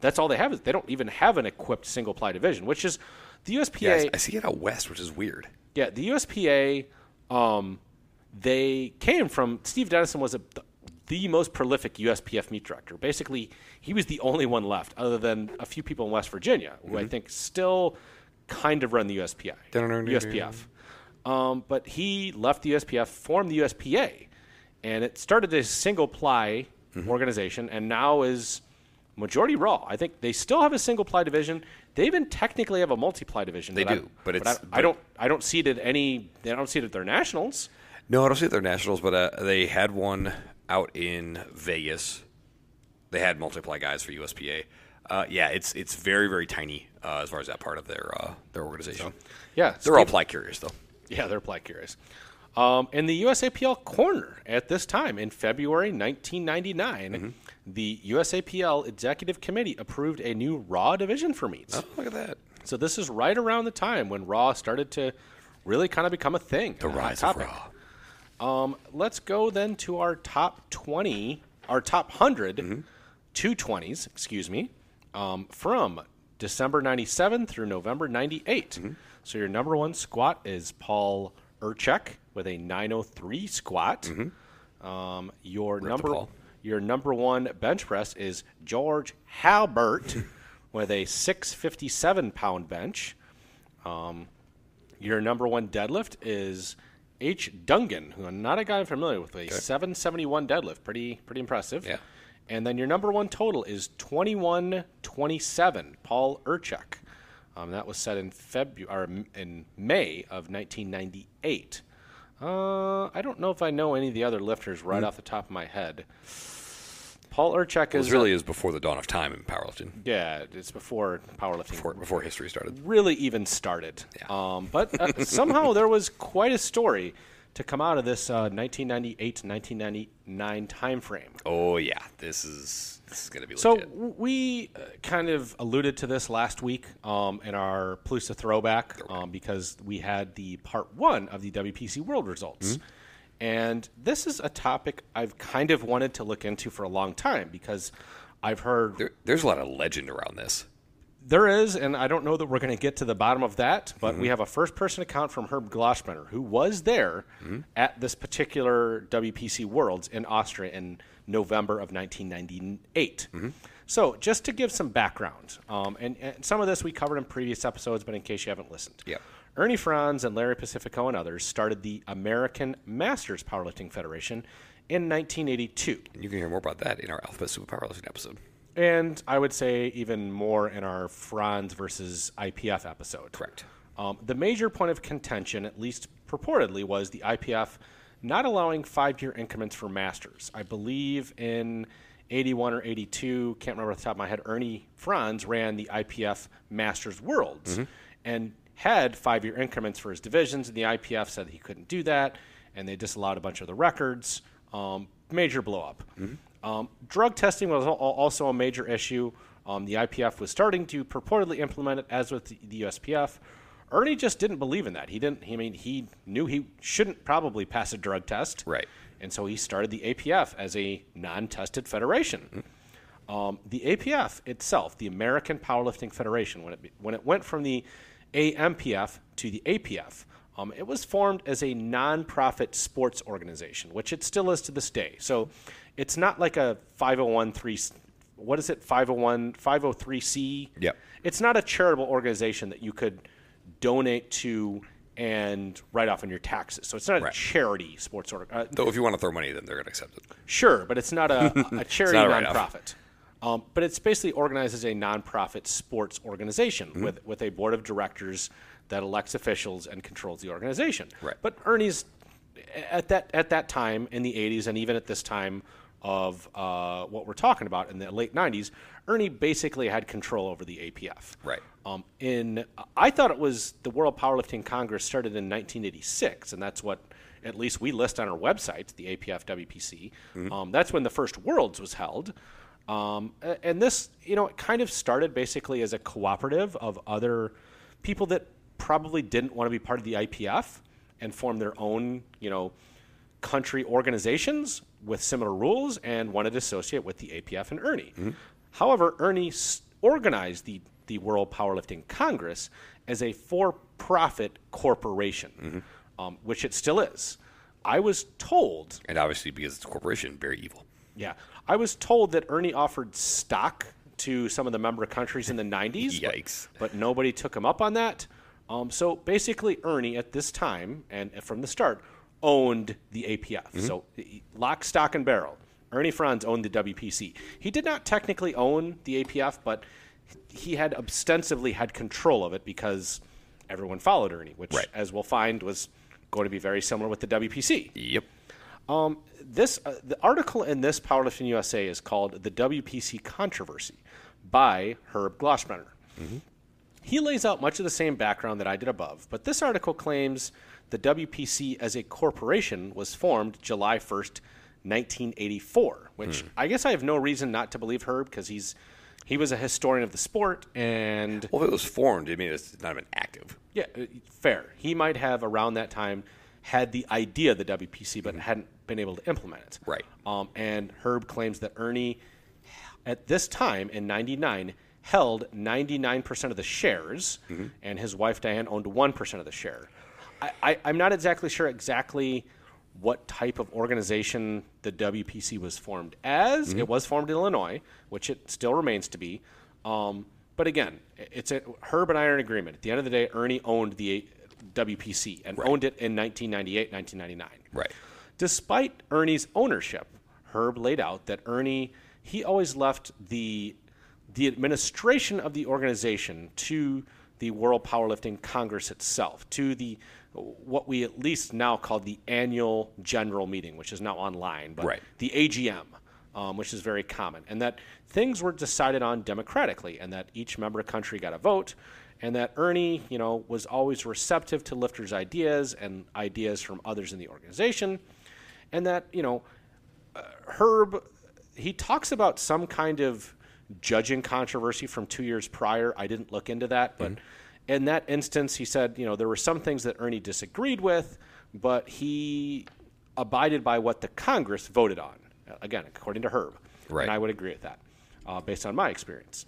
that's all they have is they don't even have an equipped single ply division, which is the USPA. I see it out west, which is weird. Yeah, the USPA, um, they came from Steve Denison was a, the most prolific USPF meet director. Basically, he was the only one left, other than a few people in West Virginia, who I think still kind of run the USPI, USPF. Um, but he left the USPF, formed the USPA, and it started as a single ply organization, and now is majority raw. I think they still have a single ply division. They even technically have a multi ply division. They but I- do, but I, it's- I don't. I don't see it at any. I don't see it at their nationals. No, I don't see it. They're nationals, but uh, they had one out in Vegas. They had multiply guys for USPA. Uh, yeah, it's it's very very tiny uh, as far as that part of their uh, their organization. Yeah, They're all Steve- ply curious though. Yeah, they're ply curious. Um, in the USAPL corner at this time in February 1999, Mm-hmm. the USAPL Executive Committee approved a new Raw division for meets. Oh, look at that. So this is right around the time when Raw started to really kind of become a thing. The rise of. Raw. Um, let's go then to our top 20, our top 100 Mm-hmm. 220s, excuse me, um, from December 97 through November 98. Mm-hmm. So your number one squat is Paul Urchek with a 903 squat. Um, your Mm-hmm. number your number one bench press is George Halbert with a 657 pound bench. Um, your number one deadlift is H. Dungan, who I'm not a guy I'm familiar with, a 771 deadlift. Pretty pretty impressive. Yeah. And then your number one total is 2127, Paul Urchuk. Um, that was set in February or in May of 1998. Uh, I don't know if I know any of the other lifters right off the top of my head. Paul Urchek is This really is before the dawn of time in powerlifting. yeah, it's before powerlifting Before, before history started. really even started. Yeah. Um, but uh, somehow there was quite a story to come out of this uh, 1998 to 1999 time frame. Oh yeah, this is this is gonna be So legit. we uh, kind of alluded to this last week um, in our Palooza throwback um, because we had the part one of the WPC World results. Mm-hmm. And this is a topic I've kind of wanted to look into for a long time because I've heard There, there's a lot of legend around this. there is, and I don't know that we're going to get to the bottom of that, but we mm-hmm. have a first person account from Herb Glossbrenner, who was there mm-hmm. at this particular WPC Worlds in Austria in November of 1998. Mm-hmm. So, just to give some background, um, and, and some of this we covered in previous episodes, but in case you haven't listened. Yep. Ernie Frantz and Larry Pacifico and others started the American Masters Powerlifting Federation in 1982. You can hear more about that in our Alphabet Super Powerlifting episode. And I would say even more in our Frantz versus IPF episode. Correct. Um, the major point of contention, at least purportedly, was the IPF not allowing five year increments for masters. I believe in 81 or 82, can't remember off the top of my head, Ernie Frantz ran the IPF Masters Worlds and had five year increments for his divisions, and the IPF said he couldn't do that, and they disallowed a bunch of the records. Um, major blow up. Um, drug testing was also a major issue. Um, the IPF was starting to purportedly implement it, as with the, the USPF. Ernie just didn't believe in that. He didn't. He I mean he knew he shouldn't probably pass a drug test, Right. And so he started the APF as a non-tested federation. Um, the APF itself, the American Powerlifting Federation, when it when it went from the AMPF to the APF, um, it was formed as a non-profit sports organization, which it still is to this day. So it's not like a 501 what is it 501 503c Yep. it's not a charitable organization that you could donate to and write off on your taxes so it's not a charity sports org uh, Though if you want to throw money, then they're going to accept it. Sure, but it's not a, a charity not a nonprofit. Um, but it's basically organized as a nonprofit sports organization Mm-hmm. with, with a board of directors that elects officials and controls the organization. Right. But Ernie's at that at that time in the 80s and even at this time of uh, what we're talking about in the late 90s, Ernie basically had control over the APF. Right. Um, in I thought it was the World Powerlifting Congress started in 1986, and that's what at least we list on our website, the APF WPC. Um, that's when the first Worlds was held. Um, and this, you know, it kind of started basically as a cooperative of other people that probably didn't want to be part of the IPF and form their own, you know, country organizations with similar rules and wanted to associate with the APF and Ernie. However, Ernie s- organized the, the World Powerlifting Congress as a for profit corporation, um, which it still is. I was told And obviously, because it's a corporation, very evil. yeah. I was told that Ernie offered stock to some of the member countries in the 90s. but- Yikes. But, nobody took him up on that. Um, so basically, Ernie at this time and from the start owned the APF. Mm-hmm. So lock, stock, and barrel. Ernie Frantz owned the WPC. He did not technically own the APF, but he had ostensibly had control of it because everyone followed Ernie, which, Right. as we'll find, was going to be very similar with the WPC. Yep. Um, this uh, the article in this Powerlifting USA is called "The WPC Controversy" by Herb Glossbrenner. He lays out much of the same background that I did above, but this article claims the WPC as a corporation was formed July 1st, 1984, which I guess I have no reason not to believe Herb because he's he was a historian of the sport and Well, if it was formed, I mean, it's not even active. yeah, uh, fair. He might have around that time had the idea of the WPC, but hadn't been able to implement it. Right. Um, and Herb claims that Ernie, at this time in '99, held 99% of the shares, and his wife Diane owned 1% of the share. I, I, I'm not exactly sure exactly what type of organization the WPC was formed as. It was formed in Illinois, which it still remains to be. Um, but again, it's a, Herb and I are in agreement. At the end of the day, Ernie owned the WPC and owned it in 1998, 1999. Right. Despite Ernie's ownership, Herb laid out that Ernie he always left the the administration of the organization to the World Powerlifting Congress itself, to the what we at least now call the annual general meeting, which is now online, but Right. the AGM, um, which is very common, and that things were decided on democratically, and that each member country got a vote, and that Ernie, you know, was always receptive to lifters' ideas and ideas from others in the organization, and that you know, uh, Herb, he talks about some kind of judging controversy from two years prior. I didn't look into that, but in that instance, he said, you know, there were some things that Ernie disagreed with, but he abided by what the Congress voted on. Again, according to Herb, Right. and I would agree with that, uh, based on my experience.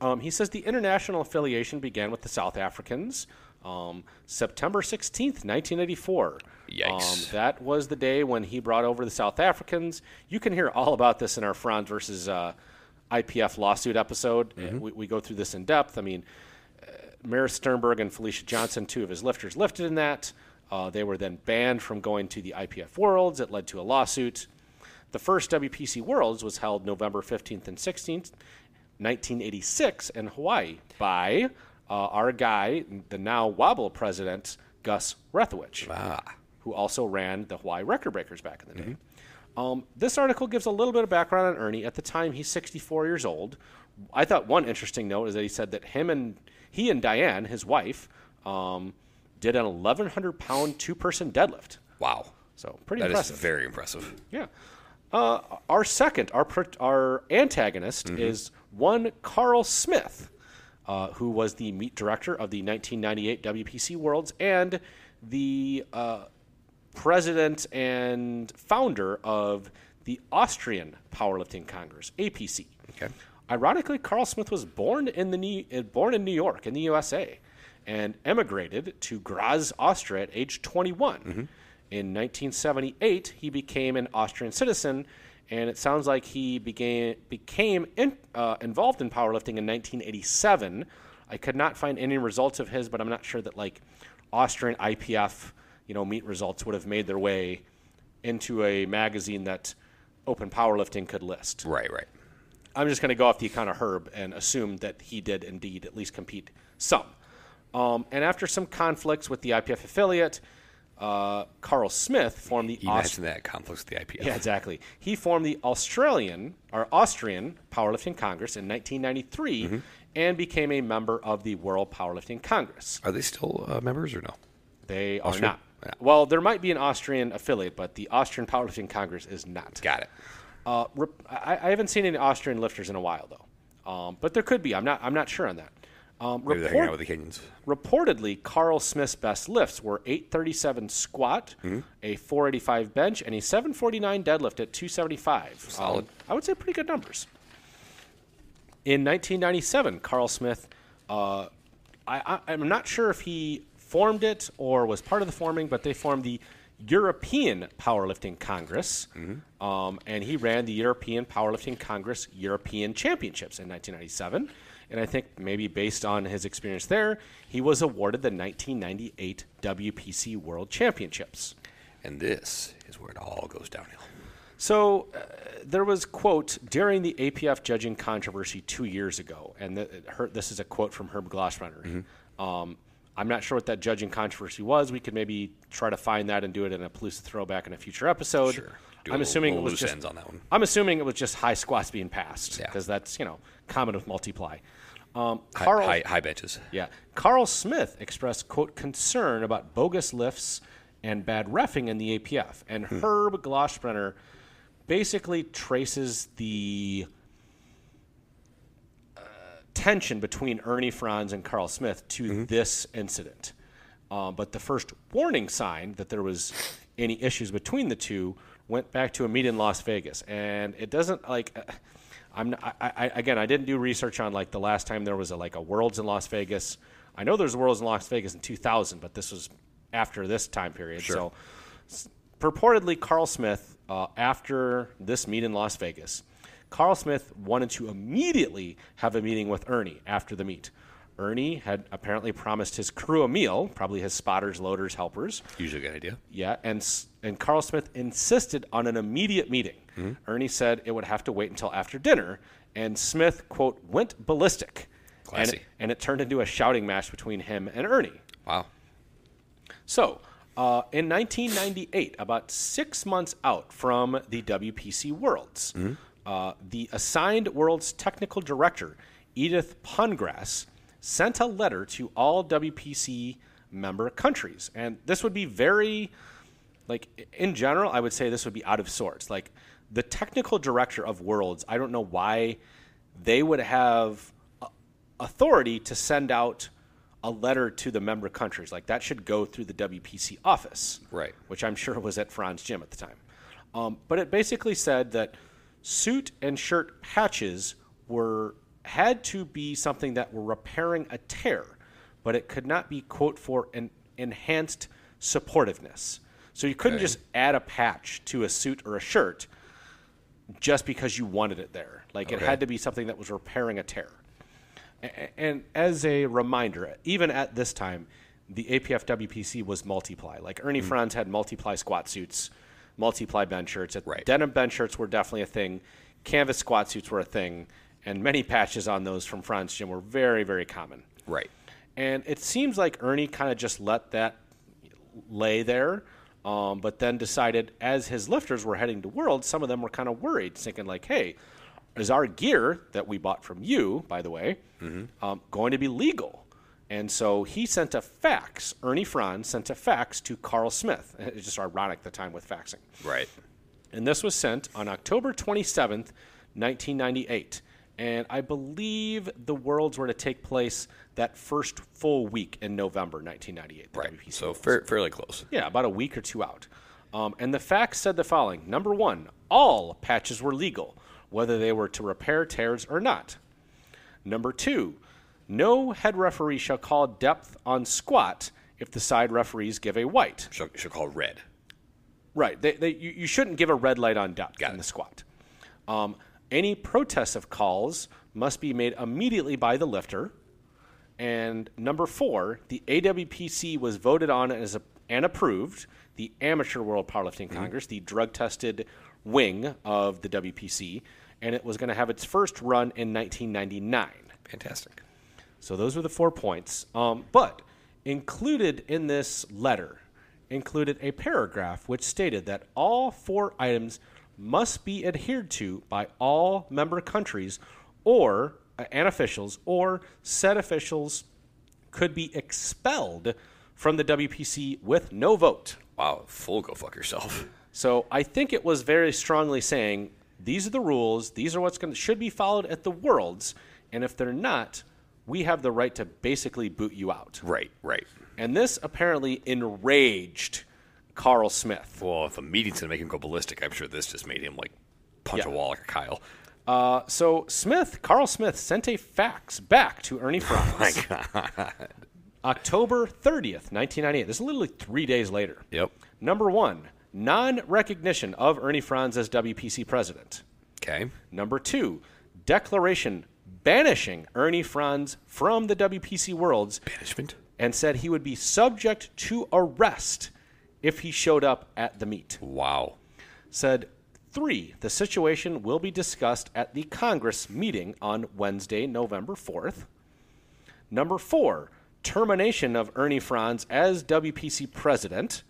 Um, he says the international affiliation began with the South Africans um, September 16th, 1984. Yikes. Um, that was the day when he brought over the South Africans. You can hear all about this in our Frantz versus uh, IPF lawsuit episode. Uh, We, we go through this in depth. I mean, uh, Maris Sternberg and Felicia Johnson, two of his lifters, lifted in that. Uh, they were then banned from going to the IPF Worlds. It led to a lawsuit. The first WPC Worlds was held November 15th and 16th, 1986, in Hawaii by uh, our guy, the now Wobble president, Gus Rethwisch, Ah. who also ran the Hawaii Record Breakers back in the day. Um, this article gives a little bit of background on Ernie. At the time, he's 64 years old. I thought one interesting note is that he said that him and he and Diane, his wife, um, did an 1,100 pound two person deadlift. Wow. So pretty That is impressive. very impressive. Yeah. Uh, our second, our our antagonist is one Carl Smith, uh, who was the meet director of the 1998 WPC Worlds and the uh, president and founder of the Austrian Powerlifting Congress (APC). Okay. Ironically, Carl Smith was born in the New, uh, born in New York in the USA, and emigrated to Graz, Austria at age 21. In 1978, he became an Austrian citizen, and it sounds like he began became in, uh, involved in powerlifting in 1987. I could not find any results of his, but I'm not sure that like Austrian IPF, you know, meet results would have made their way into a magazine that Open Powerlifting could list. Right, right. I'm just going to go off the account of Herb and assume that he did indeed at least compete some. Um, and after some conflicts with the IPF affiliate, uh, Carl Smith formed the You Aust- that conflicts with the IPF. yeah, exactly. He formed the Australian or Austrian Powerlifting Congress in 1993 Mm-hmm. and became a member of the World Powerlifting Congress. Are they still uh, members or no? They are not. Yeah. Well, there might be an Austrian affiliate, but the Austrian Powerlifting Congress is not. Got it. Uh, rep- I, I haven't seen any Austrian lifters in a while though, um, but there could be. I'm not. I'm not sure on that. Um, Maybe they're hanging out with the Kenyans. reportedly, Carl Smith's best lifts were 837 squat, Mm-hmm. a 485 bench, and a 749 deadlift at 275. Solid. Um, I would say pretty good numbers. In 1997, Carl Smith, uh, I, I, I'm not sure if he formed it or was part of the forming, but they formed the European Powerlifting Congress, um, and he ran the European Powerlifting Congress European Championships in 1997. And I think maybe based on his experience there, he was awarded the 1998 WPC World Championships. And this is where it all goes downhill. So uh, there was quote during the APF judging controversy two years ago, and th- her, this is a quote from Herb Glossbrenner. Um, I'm not sure what that judging controversy was. We could maybe try to find that and do it in a Palooza throwback in a future episode. Sure. Do I'm little- assuming it was just ends on that one. I'm assuming it was just high squats being passed Yeah. because that's you know common with multiply. Um, High, Carl, high, high benches. yeah. Carl Smith expressed, quote, concern about bogus lifts and bad refing in the APF. And Herb Glossbrenner basically traces the uh, tension between Ernie Frantz and Carl Smith to this incident. Um, but the first warning sign that there was any issues between the two went back to a meet in Las Vegas, and it doesn't like. Uh, I'm I, I, again. I didn't do research on like the last time there was a like a Worlds in Las Vegas. I know there's Worlds in Las Vegas in 2000, but this was after this time period. So purportedly, Carl Smith uh, after this meet in Las Vegas, Carl Smith wanted to immediately have a meeting with Ernie after the meet. Ernie had apparently promised his crew a meal, probably his spotters, loaders, helpers. Usually a good idea. Yeah, and and Carl Smith insisted on an immediate meeting. Mm-hmm. Ernie said it would have to wait until after dinner, and Smith quote went ballistic, and Classy. it, and it turned into a shouting match between him and Ernie. Wow. So, uh, in 1998, about six months out from the WPC Worlds, uh, the assigned Worlds technical director, Edith Pungrass, sent a letter to all WPC member countries. And this would be very, like, in general, I would say this would be out of sorts. Like, the technical director of Worlds, I don't know why they would have authority to send out a letter to the member countries. Like that should go through the WPC office, Right. Which I'm sure was at Frantz Gym at the time. Um, but it basically said that suit and shirt patches were had to be something that were repairing a tear, but it could not be quote for an enhanced supportiveness. So you couldn't Okay. just add a patch to a suit or a shirt just because you wanted it there. Like it had to be something that was repairing a tear. And as a reminder, even at this time, the APF WPC was multiply. Like Ernie mm. Frantz had multiply squat suits, multiply bench shirts. Right. Denim bench shirts were definitely a thing. Canvas squat suits were a thing, and many patches on those from Frantz Gym were very, very common. Right. And it seems like Ernie kind of just let that lay there, um, but then decided as his lifters were heading to Worlds, some of them were kind of worried, thinking like, "Hey, is our gear that we bought from you, by the way, um, going to be legal?" And so he sent a fax. Ernie Frantz sent a fax to Carl Smith. It's just ironic the time with faxing. Right. And this was sent on October 27th, 1998. And I believe the Worlds were to take place that first full week in November 1998. the Right. WPC So fair, fairly close. Yeah, about a week or two out. Um, and the fax said the following Number one, all patches were legal, whether they were to repair tears or not. Number two, no head referee shall call depth on squat if the side referees give a white. Should, should call red. Right. They, they, you, you shouldn't give a red light on depth Got in it. the squat. Um, any protests of calls must be made immediately by the lifter. And number four, the AWPC was voted on as a, and approved the Amateur World Powerlifting Congress, the drug tested wing of the WPC, and it was going to have its first run in 1999. Fantastic. So those were the four points. Um, but included in this letter included a paragraph which stated that all four items must be adhered to by all member countries or uh, and officials or said officials could be expelled from the WPC with no vote. Wow. Full go fuck yourself. So I think it was very strongly saying these are the rules, these are what's going to should be followed at the worlds, and if they're not, we have the right to basically boot you out. Right, right. And this apparently enraged Carl Smith. Well, if a meeting's gonna make him go ballistic, I'm sure this just made him like punch Yeah. a wall like a Kyle. Uh, so Smith, Carl Smith, sent a fax back to Ernie Frantz. Oh My God. October 30th, 1998. This is literally three days later. Yep. Number one, non recognition of Ernie Frantz as WPC president. Okay. Number two, declaration banishing Ernie Frantz from the WPC worlds Banishment. and said he would be subject to arrest if he showed up at the meet. Wow. Said three, the situation will be discussed at the Congress meeting on Wednesday, November 4th. Number four, termination of Ernie Frantz as WPC president.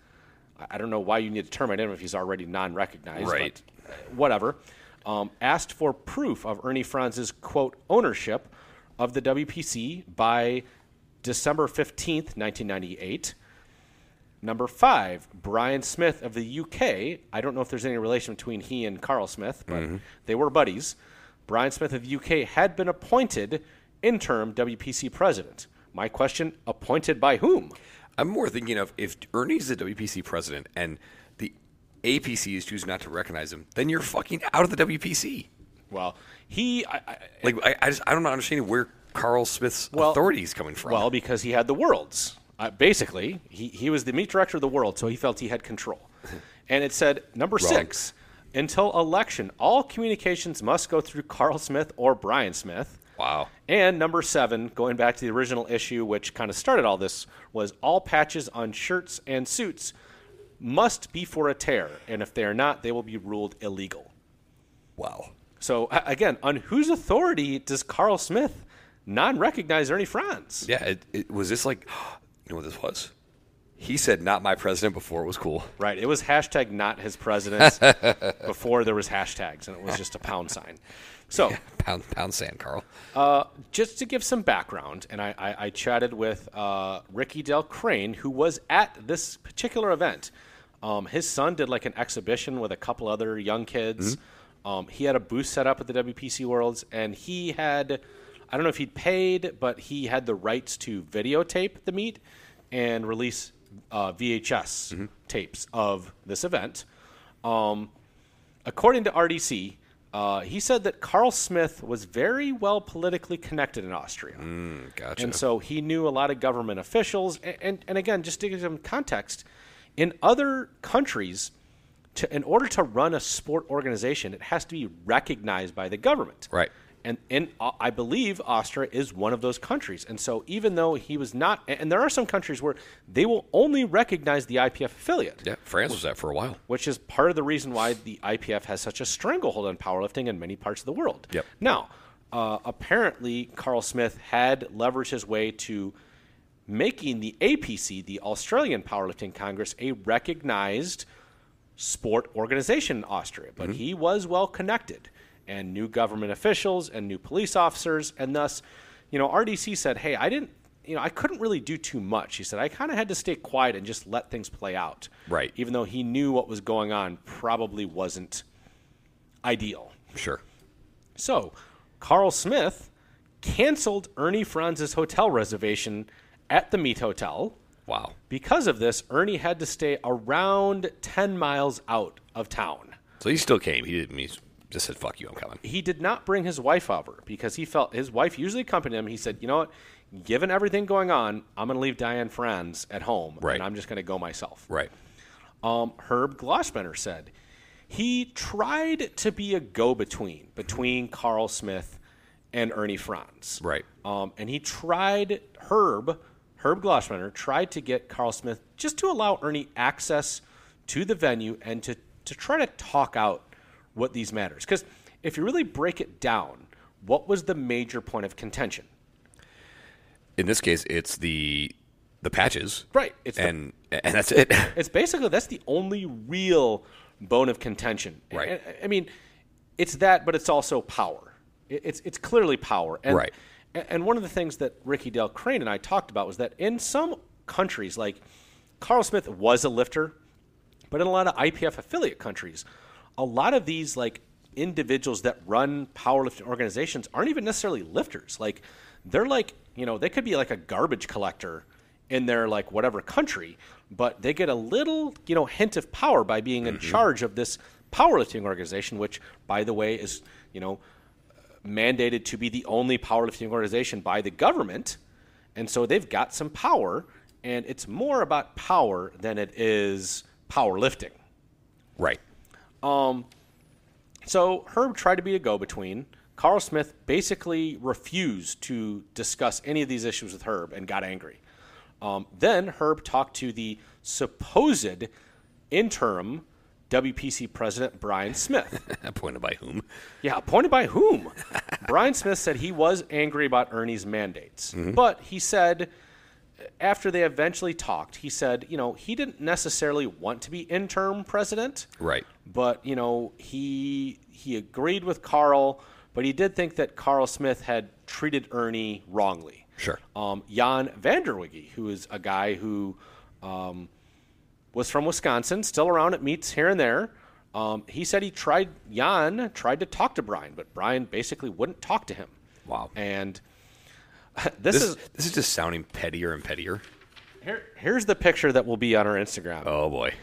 I- don't know why you need to terminate him if he's already non recognized. Right. But uh, whatever. Um, asked for proof of Ernie Frantz's, quote, ownership of the WPC by December 15th, 1998. Number five, Brian Smith of the UK. I don't know if there's any relation between he and Carl Smith, but mm-hmm. they were buddies. Brian Smith of the UK had been appointed interim WPC president. My question: appointed by whom? I'm more thinking of if Ernie's the WPC president and the APC is choosing not to recognize him, then you're fucking out of the WPC. Well, he. I, I, Like I, I just I don't understand where Carl Smith's Well- authority is coming from. Well, because he had the worlds. Uh, basically, he, he was the meet director of the world, so he felt he had control. And it said, number Wrong. six, until election, all communications must go through Carl Smith or Brian Smith. wow. And number seven, going back to the original issue, which kind of started all this, was all patches on shirts and suits must be for a tear, and if they are not, they will be ruled illegal. Wow. So again, on whose authority does Carl Smith non-recognize Ernie Frantz? Yeah. It, it was this like you know what this was? He said not my president before it was cool. Right. It was hashtag not his president before there was hashtags, and it was just a pound sign. So Pound pound sand, Carl. just to give some background, and I, I, I chatted with uh, Rickey Dale Crain, who was at this particular event. Um, his son did like an exhibition with a couple other young kids. Um, he had a booth set up at the WPC Worlds, and he had, I don't know if he'd paid, but he had the rights to videotape the meet and release uh, VHS tapes of this event. Um, according to RDC, uh, he said that Carl Smith was very well politically connected in Austria. Gotcha. And so he knew a lot of government officials. And, and, and again, just to give some context, in other countries, to, in order to run a sport organization, it has to be recognized by the government. Right. And, and uh, I believe Austria is one of those countries. And so even though he was not, and there are some countries where they will only recognize the IPF affiliate yeah, France was that for a while. which is part of the reason why the IPF has such a stranglehold on powerlifting in many parts of the world. Yep. Now, uh, apparently, Carl Smith had leveraged his way to making the APC, the Australian Powerlifting Congress, a recognized sport organization in Austria. But he was well connected and new government officials and new police officers, and thus, you know, RDC said, "Hey, I didn't." You know, I couldn't really do too much. He said, I kind of had to stay quiet and just let things play out. Right. Even though he knew what was going on probably wasn't ideal. Sure. So, Carl Smith canceled Ernie Frantz's hotel reservation at the Meet Hotel. Wow. Because of this, Ernie had to stay around 10 miles out of town. So he still came. He didn't. He just said, "Fuck you, I'm coming." He did not bring his wife over because he felt his wife usually accompanied him. He said, "You know what? Given everything going on, I'm going to leave Diane Frantz at home, Right. and I'm just going to go myself." Right. um, Herb Glossbrenner said he tried to be a go-between between Carl Smith and Ernie Frantz. Right. Um, and he tried Herb Herb Glossbrenner tried to get Carl Smith just to allow Ernie access to the venue and to to try to talk out what these matters. Because if you really break it down, what was the major point of contention? In this case, it's the the patches. Right. It's the- and and that's it. It's basically that's the only real bone of contention. Right. And- I mean, it's that, but it's also power. It's it's clearly power. And, Right. And one of the things that Rickey Dale Crain and I talked about was that in some countries, like Carl Smith was a lifter, but in a lot of IPF affiliate countries, a lot of these like individuals that run powerlifting organizations aren't even necessarily lifters. Like they're like you know, they could be like a garbage collector in their like whatever country, but they get a little, you know, hint of power by being in mm-hmm. charge of this powerlifting organization, which, by the way, is you know mandated to be the only powerlifting organization by the government, and so they've got some power, and it's more about power than it is powerlifting. Right. So Herb tried to be a go-between. Carl Smith basically refused to discuss any of these issues with Herb and got angry. Um, then Herb talked to the supposed interim WPC president Brian Smith. Appointed by whom? Yeah, appointed by whom? Brian Smith said he was angry about Ernie's mandates, but he said after they eventually talked, he said, you know, he didn't necessarily want to be interim president, Right. but you know, he he agreed with Carl, but he did think that Carl Smith had treated Ernie wrongly. Sure. Um, Jan Vanderwigge, who is a guy who um, was from Wisconsin, still around at meets here and there. Um, he said he tried Jan tried to talk to Brian, but Brian basically wouldn't talk to him. Wow. And this, This, is this is just sounding pettier and pettier. here, here's the picture that will be on our Instagram. Oh boy.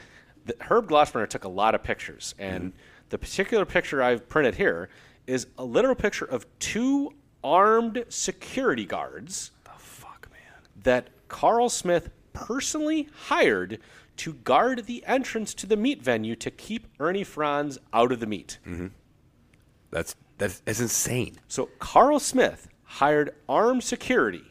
the, Herb Glossbrenner took a lot of pictures, and Mm-hmm. the particular picture I've printed here is a literal picture of two armed security guards The fuck, man. that Carl Smith personally hired to guard the entrance to the meet venue to keep Ernie Frantz out of the meet. Mm-hmm. That's that's, that's insane. So Carl Smith hired armed security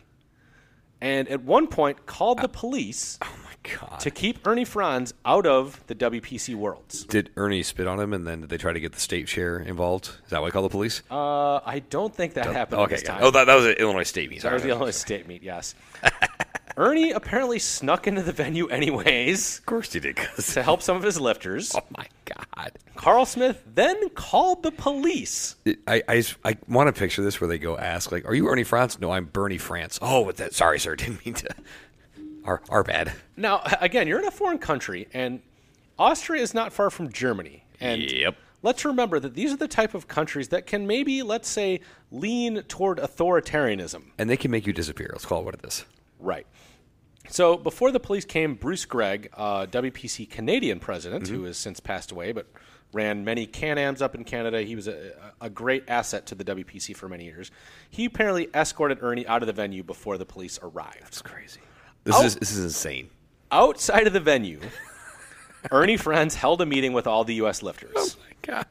and at one point called the police Oh my god. to keep Ernie Frantz out of the WPC Worlds. Did Ernie spit on him and then did they try to get the state chair involved? Is that why I call the police? Uh, I don't think that happened okay. this yeah. time. Oh, that, that was an Illinois State meet. That Sorry. was the Illinois State meet, yes. Ernie apparently snuck into the venue anyways Of course you did, cuz. to help some of his lifters. Oh my god. Carl Smith then called the police. I, I, just- I want to picture this where they go ask like, "Are you Ernie Frantz?" No, I'm Bernie France. Oh, with that. Sorry, sir. Didn't mean to. Our, our bad. Now, again, you're in a foreign country, and Austria is not far from Germany. And Yep. let's remember that these are the type of countries that can maybe, let's say, lean toward authoritarianism. And they can make you disappear. Let's call it what it is. Right. So before the police came, Bruce Gregg, uh, WPC Canadian president, who has since passed away, but ran many Can-Ams up in Canada. He was a, a great asset to the WPC for many years. He apparently escorted Ernie out of the venue before the police arrived. It's crazy. This Oh. is this is insane. Outside of the venue, Ernie Frantz held a meeting with all the U.S. lifters. Oh my god.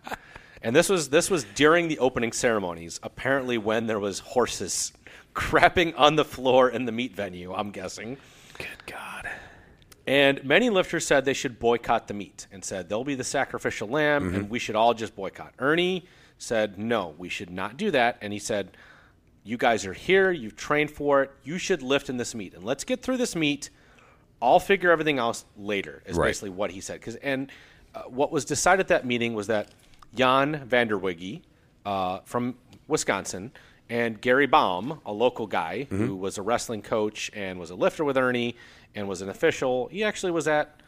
And this was this was during the opening ceremonies. Apparently, when there was horses crapping on the floor in the meet venue, I'm guessing. Good God. And many lifters said they should boycott the meet and said they'll be the sacrificial lamb and we should all just boycott. Ernie said, no, we should not do that. And he said, you guys are here, you've trained for it, you should lift in this meet. And let's get through this meet. I'll figure everything else later, is Right. basically what he said. 'Cause- and uh, what was decided at that meeting was that Jan Vanderwigge uh, from Wisconsin and Gary Baum, a local guy who was a wrestling coach and was a lifter with Ernie and was an official. He actually was at,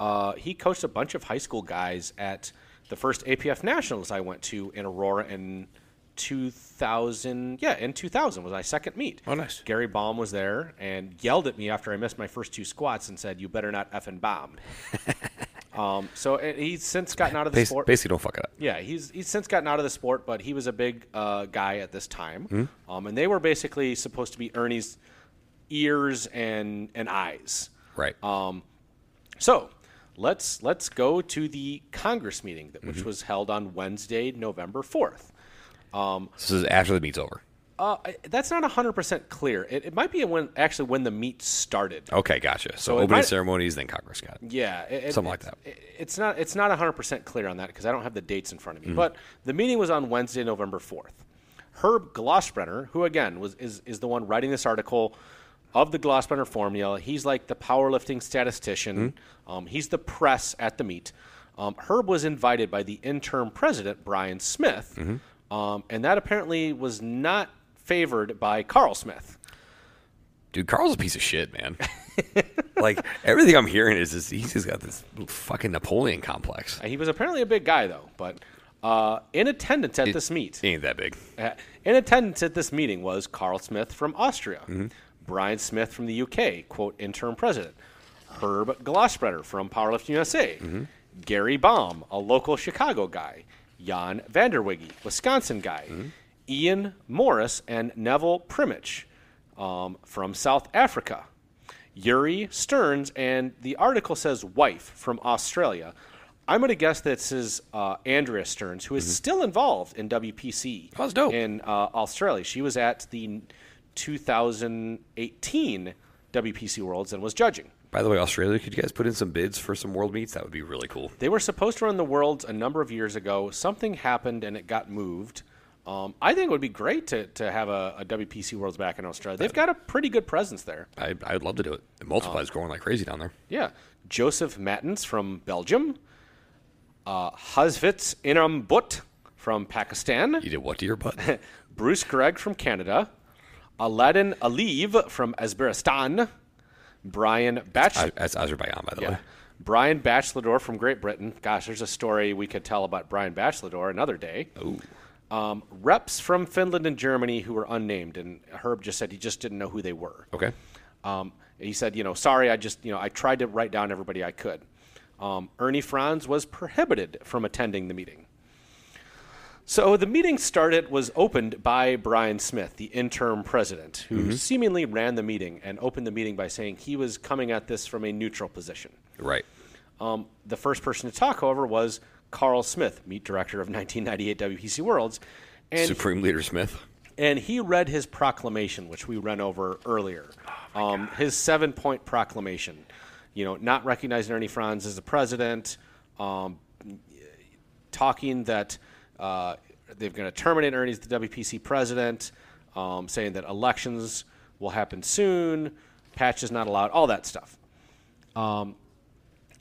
uh, he coached a bunch of high school guys at the first APF Nationals I went to in Aurora in 2000. Yeah, in 2000 was my second meet. Oh, nice. Gary Baum was there and yelled at me after I missed my first two squats and said, "You better not effing bomb." um, so uh, he's since gotten out of the Bas- sport. basically, don't fuck it up. Yeah, he's he's since gotten out of the sport, but he was a big uh, guy at this time, Hmm? um, and they were basically supposed to be Ernie's ears and and eyes. Right. Um, So let's let's go to the Congress meeting, that, Mm-hmm. which was held on Wednesday, November fourth. Um. this is after the meet's over. Uh, that's not hundred percent clear. It, it might be when actually when the meet started. Okay, gotcha. So, So opening might- ceremonies, then Congress got. Yeah, it- Something like that. it- it's not it's not 100% clear on that because I don't have the dates in front of me. Mm-hmm. But the meeting was on Wednesday, November 4th. Herb Glossbrenner, who again was is, is the one writing this article of the Glossbrenner formula, he's like the powerlifting statistician. Mm-hmm. Um, he's the press at the meet. Um, Herb was invited by the interim president Brian Smith, Mm-hmm. um, and that apparently was not favored by Carl Smith. Dude, Carl's a piece of shit, man. like everything I'm hearing is this, he's just got this fucking Napoleon complex. He was apparently a big guy, though. But Uh, in attendance at this meet, he Ain't that big. uh, in attendance at this meeting was Carl Smith from Austria, Mm-hmm. Brian Smith from the UK, quote, interim president, Herb Glossbrenner from Powerlifting USA, Mm-hmm. Gary Baum, a local Chicago guy, Jan Vanderwiggy, Wisconsin guy, Mm-hmm. Ian Morris, and Neville Primich um, from South Africa, Yuri Stearns, and the article says wife from Australia. I'm going to guess this is uh, Andrea Stearns, who is still involved in WPC that's dope. in uh, Australia. She was at the 2018 WPC Worlds and was judging. By the way, Australia, could you guys put in some bids for some world meets? That would be really cool. They were supposed to run the Worlds a number of years ago. Something happened and it got moved. Um, I think it would be great to, to have a, a WPC Worlds back in Australia. They've got a pretty good presence there. I, I would love to do it. The multiply is growing like crazy down there. Yeah. Joseph Mattens from Belgium. Uh, Hazvitz Inambut from Pakistan. You did what to your butt? Bruce Gregg from Canada. Aladdin Aliv from Uzbekistan. Brian Batch. That's Azerbaijan, by the yeah. way. Brian Bachelor from Great Britain. Gosh, there's a story we could tell about Brian Bachelor another day. Ooh. Um, reps from Finland and Germany who were unnamed, and Herb just said he just didn't know who they were. Okay. Um, he said, you know, sorry, I just, you know, I tried to write down everybody I could. Um, Ernie Frantz was prohibited from attending the meeting. So the meeting started was opened by Brian Smith, the interim president, who seemingly ran the meeting and opened the meeting by saying he was coming at this from a neutral position. Right. Um, the first person to talk, however, was Carl Smith, meet director of 1998 WPC Worlds, and Supreme Leader Smith. and he read his proclamation, which we ran over earlier. um, his seven point proclamation. You know, not recognizing Ernie Frantz as the president, um, talking that uh, they're going to terminate Ernie as the WPC president, um, saying that elections will happen soon, patch is not allowed, all that stuff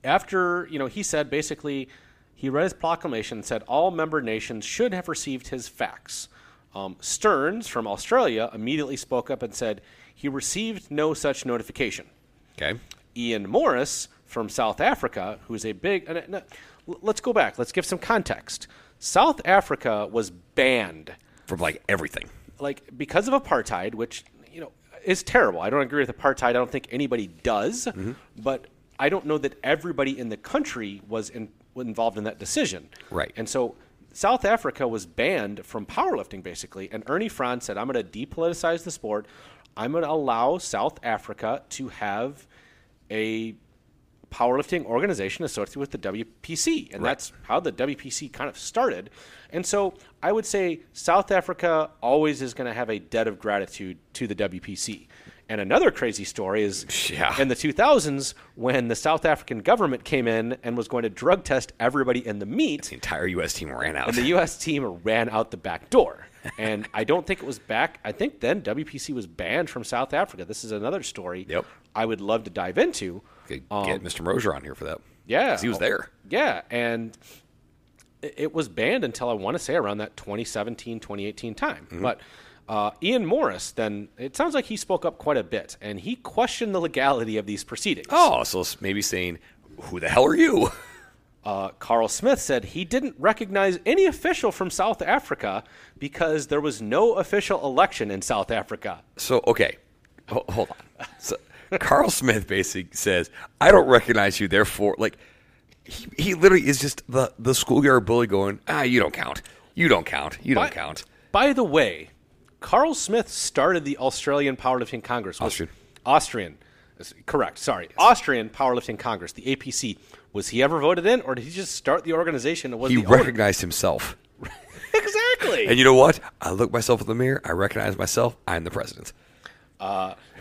after you know he said basically he read his proclamation and said all member nations should have received his fax um, stearns from australia immediately spoke up and said he received no such notification Okay. ian morris from south africa who's a big uh, l- let's go back let's give some context south africa was banned From like everything. like because of apartheid, which you know is terrible. I don't agree with apartheid. I don't think anybody does, but I don't know that everybody in the country was in, involved in that decision. Right. And so South Africa was banned from powerlifting basically, and Ernie Frantz said, "I'm going to depoliticize the sport. I'm going to allow South Africa to have a powerlifting organization associated with the WPC, and that's how the WPC kind of started. And so I would say South Africa always is going to have a debt of gratitude to the WPC. And another crazy story is Yeah. in the 2000s when the South African government came in and was going to drug test everybody in the meet, The entire U.S. team ran out. and the U.S. team ran out the back door. And I don't think it was back. I think then WPC was banned from South Africa. This is another story Yep. I would love to dive into. Could Um, get Mr. Mosier on here for that. Yeah. he was there. Yeah. And it it was banned until I want to say around that 2017, 2018 time. Mm-hmm. But uh, Ian Morris, then, it sounds like he spoke up quite a bit and he questioned the legality of these proceedings. Oh, so maybe saying, "Who the hell are you?" Uh, Carl Smith said he didn't recognize any official from South Africa because there was no official election in South Africa. So okay, Ho- hold on. So Carl Smith basically says, "I don't recognize you." Therefore, like he, he literally is just the the schoolyard bully going, "Ah, you don't count. You don't count. You don't By- count." By the way, Carl Smith started the Australian Powerlifting Congress. Austrian. Austrian. Correct. Sorry. Austrian Powerlifting Congress, the APC. Was he ever voted in, or did he just start the organization and was He the owner? recognized himself, exactly. and you know what? I look myself in the mirror. I recognize myself. I'm the president.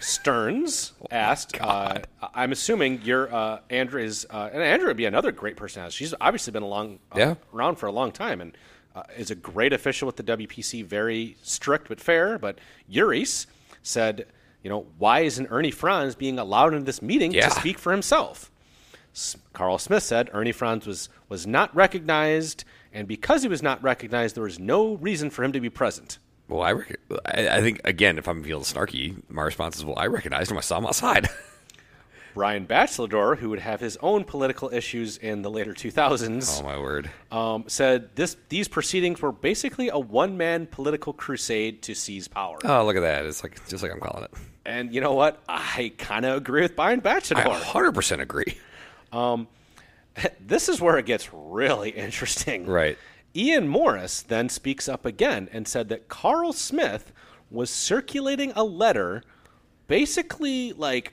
Stearns asked. Uh, I'm assuming your uh, Andrew is, uh, and Andrew would be another great personality. She's obviously been along, uh, Yeah. around for a long time, and uh, is a great official with the WPC. Very strict but fair. But Uris said, you know, why isn't Ernie Frantz being allowed in this meeting Yeah. to speak for himself? S- Carl Smith said Ernie Frantz was was not recognized, and because he was not recognized, there was no reason for him to be present. Well, I, rec- I I think again, if I'm feeling snarky, my response is, "Well, I recognized him. I saw him outside." Brian Bachelor, who would have his own political issues in the later 2000s, Oh my word. um, said this these proceedings were basically a one man political crusade to seize power. Oh, look at that. It's like just like I'm calling it. And you know what? I kind of agree with Brian Bachelor. I 100% agree. this is where it gets really interesting. Right. Ian Morris then speaks up again and said that Carl Smith was circulating a letter basically like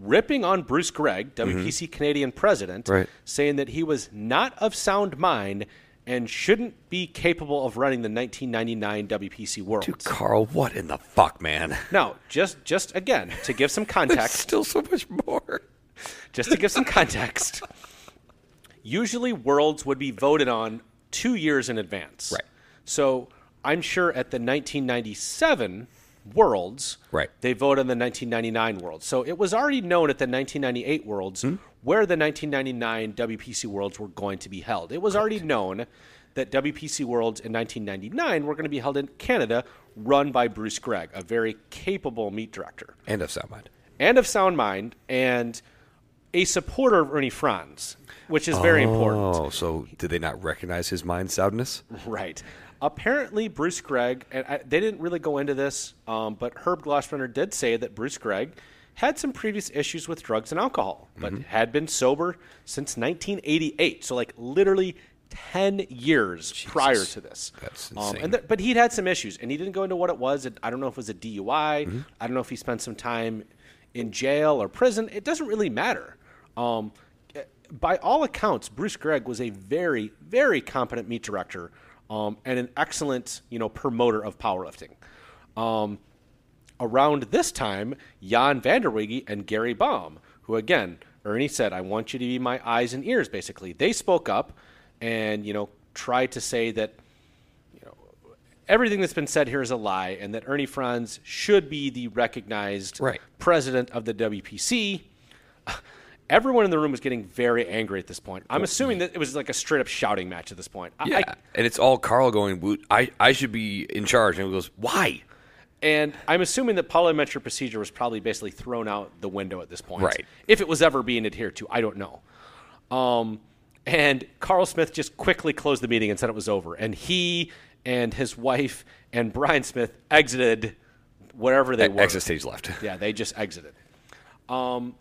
ripping on Bruce Gregg, WPC Canadian president, Mm-hmm. Right. saying that he was not of sound mind and shouldn't be capable of running the 1999 WPC World. Dude, Carl, what in the fuck, man? Now, just just again to give some context, Still so much more. just to give some context, usually worlds would be voted on two years in advance. Right. So I'm sure at the 1997 worlds, Right. they voted on the 1999 worlds. So it was already known at the 1998 worlds hmm? where the 1999 WPC worlds were going to be held. It was already known that WPC worlds in 1999 were going to be held in Canada, run by Bruce Gregg, a very capable meet director And of sound mind. and of sound mind and a supporter of Ernie Frantz, which is very important. Oh, so did they not recognize his mind soundness? Right. Apparently, Bruce Gregg, and I, they didn't really go into this, um, but Herb Glossbrenner did say that Bruce Gregg had some previous issues with drugs and alcohol, but Mm-hmm. had been sober since 1988. So, like, literally 10 years prior to this. That's Um, and th- but he'd had some issues, and he didn't go into what it was. I don't know if it was a DUI. Mm-hmm. I don't know if he spent some time in jail or prison. It doesn't really matter. Um, eh, by all accounts, Bruce Gregg was a very, very competent meet director um, and an excellent, you know, promoter of powerlifting. Um, around this time, Jan Vanderwege and Gary Baum, who again, Ernie said, I want you to be my eyes and ears, basically. They spoke up and, you know, tried to say that you know, everything that's been said here is a lie and that Ernie Frantz should be the recognized Right. president of the WPC. Everyone in the room was getting very angry at this point. I'm assuming that it was like a straight up shouting match at this point. I- Yeah. I, and it's all Carl going, I, I should be in charge. And he goes, why? And I'm assuming that parliamentary procedure was probably basically thrown out the window at this point. Right. If it was ever being adhered to, I don't know. Um, and Carl Smith just quickly closed the meeting and said it was over. And he and his wife and Brian Smith exited wherever they were. Exit stage left. Yeah, they just exited. Um,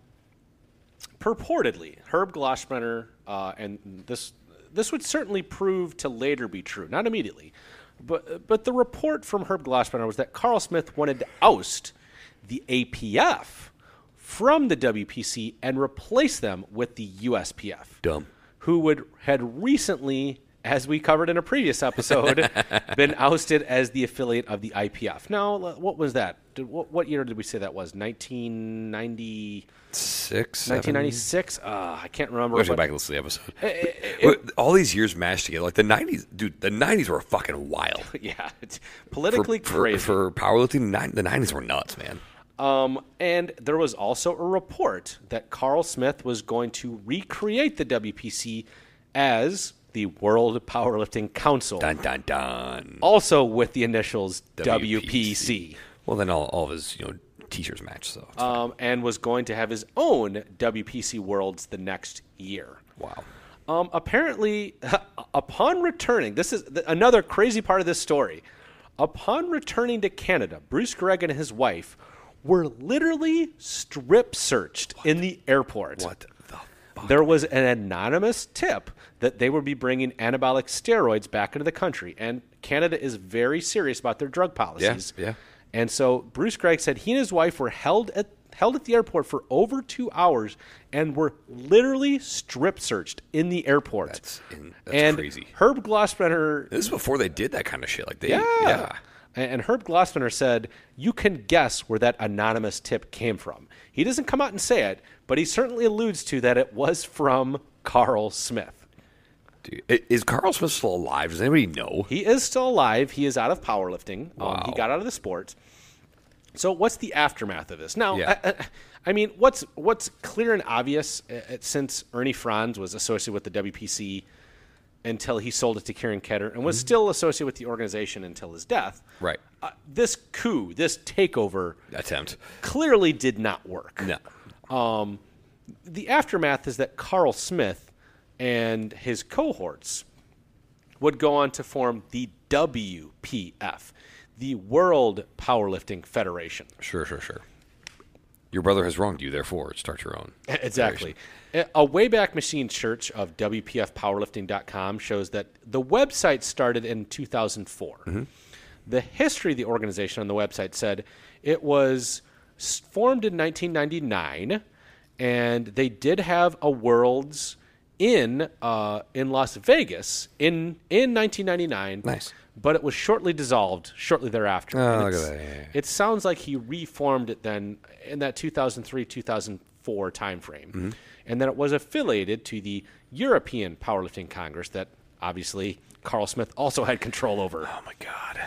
purportedly, Herb Glossbrenner, uh, and this this would certainly prove to later be true, not immediately, but but the report from Herb Glossbrenner was that Carl Smith wanted to oust the APF from the WPC and replace them with the USPF Dumb. who would had recently, as we covered in a previous episode, been ousted as the affiliate of the IPF. Now, what was that? Did, what, what year did we say that was? 1996? 1996? Uh, I can't remember. Going go back and listen to the episode. Well, All these years mashed together. Like the 90s, dude, the 90s were fucking wild. yeah, it's politically for, crazy. for powerlifting, the 90s the 90s were nuts, man. Um, and there was also a report that Carl Smith was going to recreate the WPC as the World Powerlifting Council, Dun, dun, dun. also with the initials WPC. WPC. Well, then all, all of his, you know, t-shirts match, so. um, and was going to have his own WPC Worlds the next year. wow. Um, apparently, upon returning, this is th- another crazy part of this story. Upon returning to Canada, Bruce Gregg and his wife were literally strip searched in the airport. What the fuck? There was an anonymous tip that they would be bringing anabolic steroids back into the country, and Canada is very serious about their drug policies. yeah. And so Bruce Gregg said he and his wife were held at held at the airport for over two hours and were literally strip searched in the airport. That's in- that's and crazy. Herb Glossbrenner This is before they did that kind of shit. Like they, yeah. yeah. And Herb Glossbrenner said, you can guess where that anonymous tip came from. He doesn't come out and say it, but he certainly alludes to that it was from Carl Smith. Dude, is Carl Smith still alive? Does anybody know? He is still alive. He is out of powerlifting. Um, he got out of the sport. So what's the aftermath of this? Now, Yeah. I, I, I mean, what's what's clear and obvious uh, since Ernie Frantz was associated with the WPC until he sold it to Kieran Kidder and was still associated with the organization until his death. Mm-hmm. Right. Uh, this coup, this takeover, Attempt. clearly did not work. No. Um, the aftermath is that Carl Smith and his cohorts would go on to form the WPF, the World Powerlifting Federation. Sure, sure, sure. Your brother has wronged you, therefore start your own. Exactly. A- A Wayback Machine search of WPFpowerlifting.com shows that the website started in 2004. Mm-hmm. The history of the organization on the website said it was formed in 1999, and they did have a Worlds in uh, in Las Vegas in in 1999. Nice. But it was shortly dissolved shortly thereafter. Oh, look at that. Yeah, yeah. it sounds like he reformed it then in that 2003 2004 timeframe. Mm-hmm. And then it was affiliated to the European Powerlifting Congress that obviously Carl Smith also had control over. Oh my god.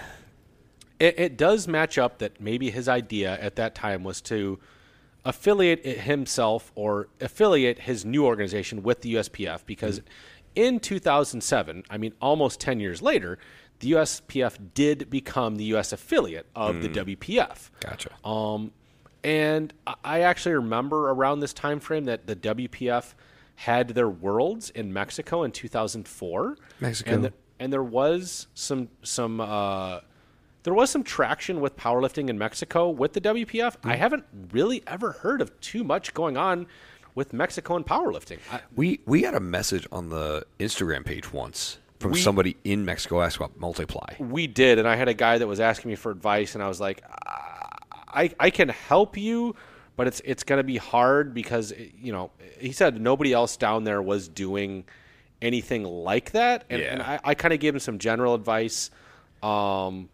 It, it does match up that maybe his idea at that time was to affiliate himself or affiliate his new organization with the USPF because in 2007, I mean, almost 10 years later, the USPF did become the U.S. affiliate of the WPF. Gotcha. Um, and I- I actually remember around this time frame that the WPF had their worlds in Mexico in 2004. Mexico. And, the, and there was some some uh, there was some traction with powerlifting in Mexico with the WPF. I haven't really ever heard of too much going on with Mexico and powerlifting. I, We we got a message on the Instagram page once from somebody in Mexico asking about multiply. we did, and I had a guy that was asking me for advice, and I was like, I I can help you, but it's it's going to be hard because you know he said nobody else down there was doing anything like that, and, and I, I kind of gave him some general advice, um,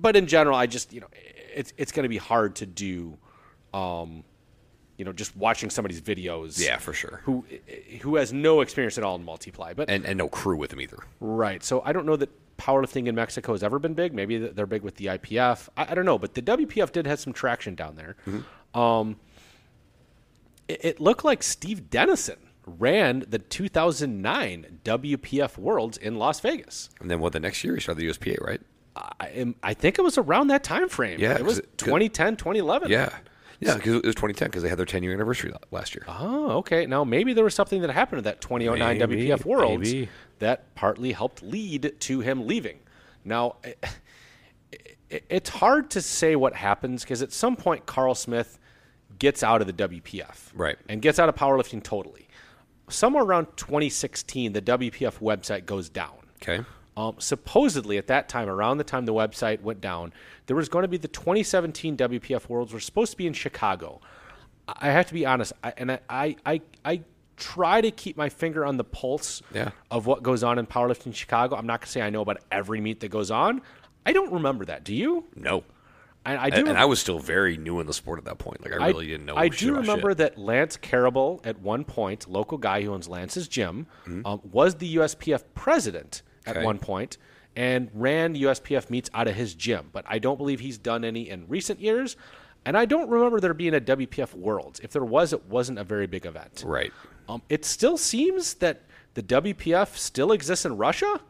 but in general, I just you know it's it's going to be hard to do, um, you know, just watching somebody's videos, Yeah, for sure. who who has no experience at all in multiply, but And and no crew with them either. Right. So I don't know that powerlifting in Mexico has ever been big. Maybe they're big with the IPF. I, I don't know, but the WPF did have some traction down there. Um, it, it looked like Steve Denison ran the 2009 WPF Worlds in Las Vegas. And then what the next year he started the USPA, right? I, am, I think it was around that time frame. Yeah, it was it- 2010, 2011. Yeah. Yeah, because it was 2010 because they had their 10 year anniversary last year. Oh, okay. Now maybe there was something that happened at that 2009 Maybe, WPF Worlds maybe. that partly helped lead to him leaving. Now, it, it, it's hard to say what happens because at some point Carl Smith gets out of the WPF, Right. and gets out of powerlifting totally. Somewhere around 2016, the WPF website goes down. Okay. Um, supposedly, at that time, around the time the website went down, there was going to be the 2017 WPF Worlds were supposed to be in Chicago. I I have to be honest, I, and I, I, I, I try to keep my finger on the pulse Yeah. of what goes on in powerlifting in Chicago. I'm not going to say I know about every meet that goes on. I don't remember that. Do you? No. I, I do. And, and I was still very new in the sport at that point. Like, I really didn't know I do remember shit. that Lance Carable, at one point, local guy who owns Lance's gym, Mm-hmm. um, was the USPF president at one point and ran USPF meets out of his gym. But I don't believe he's done any in recent years. And I don't remember there being a WPF Worlds. If there was, it wasn't a very big event. Right. Um, it still seems that the WPF still exists in Russia.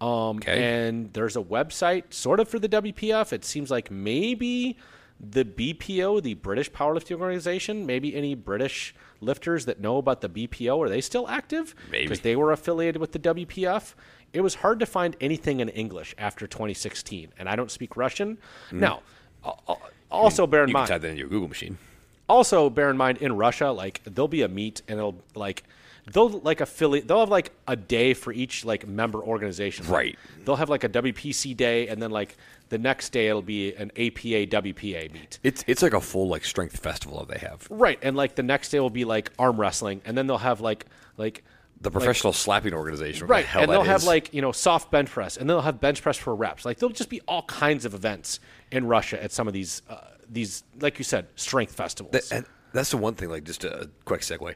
Um, Okay. And there's a website sort of for the WPF. It seems like maybe the BPO, the British Powerlifting Organization, maybe any British lifters that know about the BPO, are they still active? Maybe. Because they were affiliated with the WPF. It was hard to find anything in English after 2016. And I don't speak Russian. Now, al- al- also bear in Mm. You mind can type that in your Google machine. also bear in mind in Russia, like there'll be a meet and it'll like they'll like affiliate they'll have like a day for each like member organization. Right. They'll have like a WPC day and then like the next day it'll be an APA WPA meet. It's it's like a full like strength festival that they have. Right. And like the next day will be like arm wrestling and then they'll have like like The professional slapping organization. Right, the hell and they'll have is. like you know soft bench press, and they'll have bench press for reps. Like there'll just be all kinds of events in Russia at some of these uh, these like you said strength festivals. That- and that's the one thing. Like just a quick segue.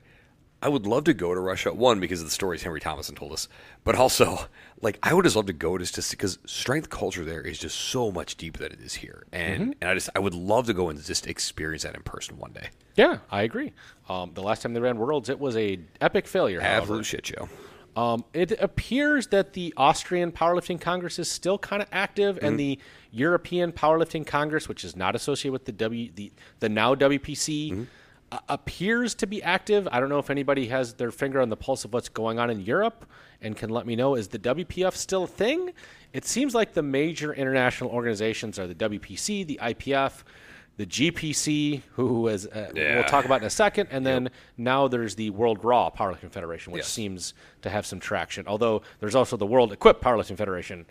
I would love to go to Russia. One because of the stories Henry Thomason told us, but also like I would just love to go just to see because strength culture there is just so much deeper than it is here, and Mm-hmm. and I just I would love to go and just experience that in person one day. Yeah, I agree. Um, the last time they ran Worlds, it was a epic failure. Absolute shit show. Um, it appears that the Austrian Powerlifting Congress is still kind of active, and the European Powerlifting Congress, which is not associated with the W, the, the now WPC, uh, appears to be active. I don't know if anybody has their finger on the pulse of what's going on in Europe and can let me know. Is the WPF still a thing? It seems like the major international organizations are the WPC, the IPF, the GPC, who is uh, we'll talk about in a second, and then now there's the World Raw Powerlifting Federation, which Yes. seems to have some traction. Although there's also the World Equipped Powerlifting Federation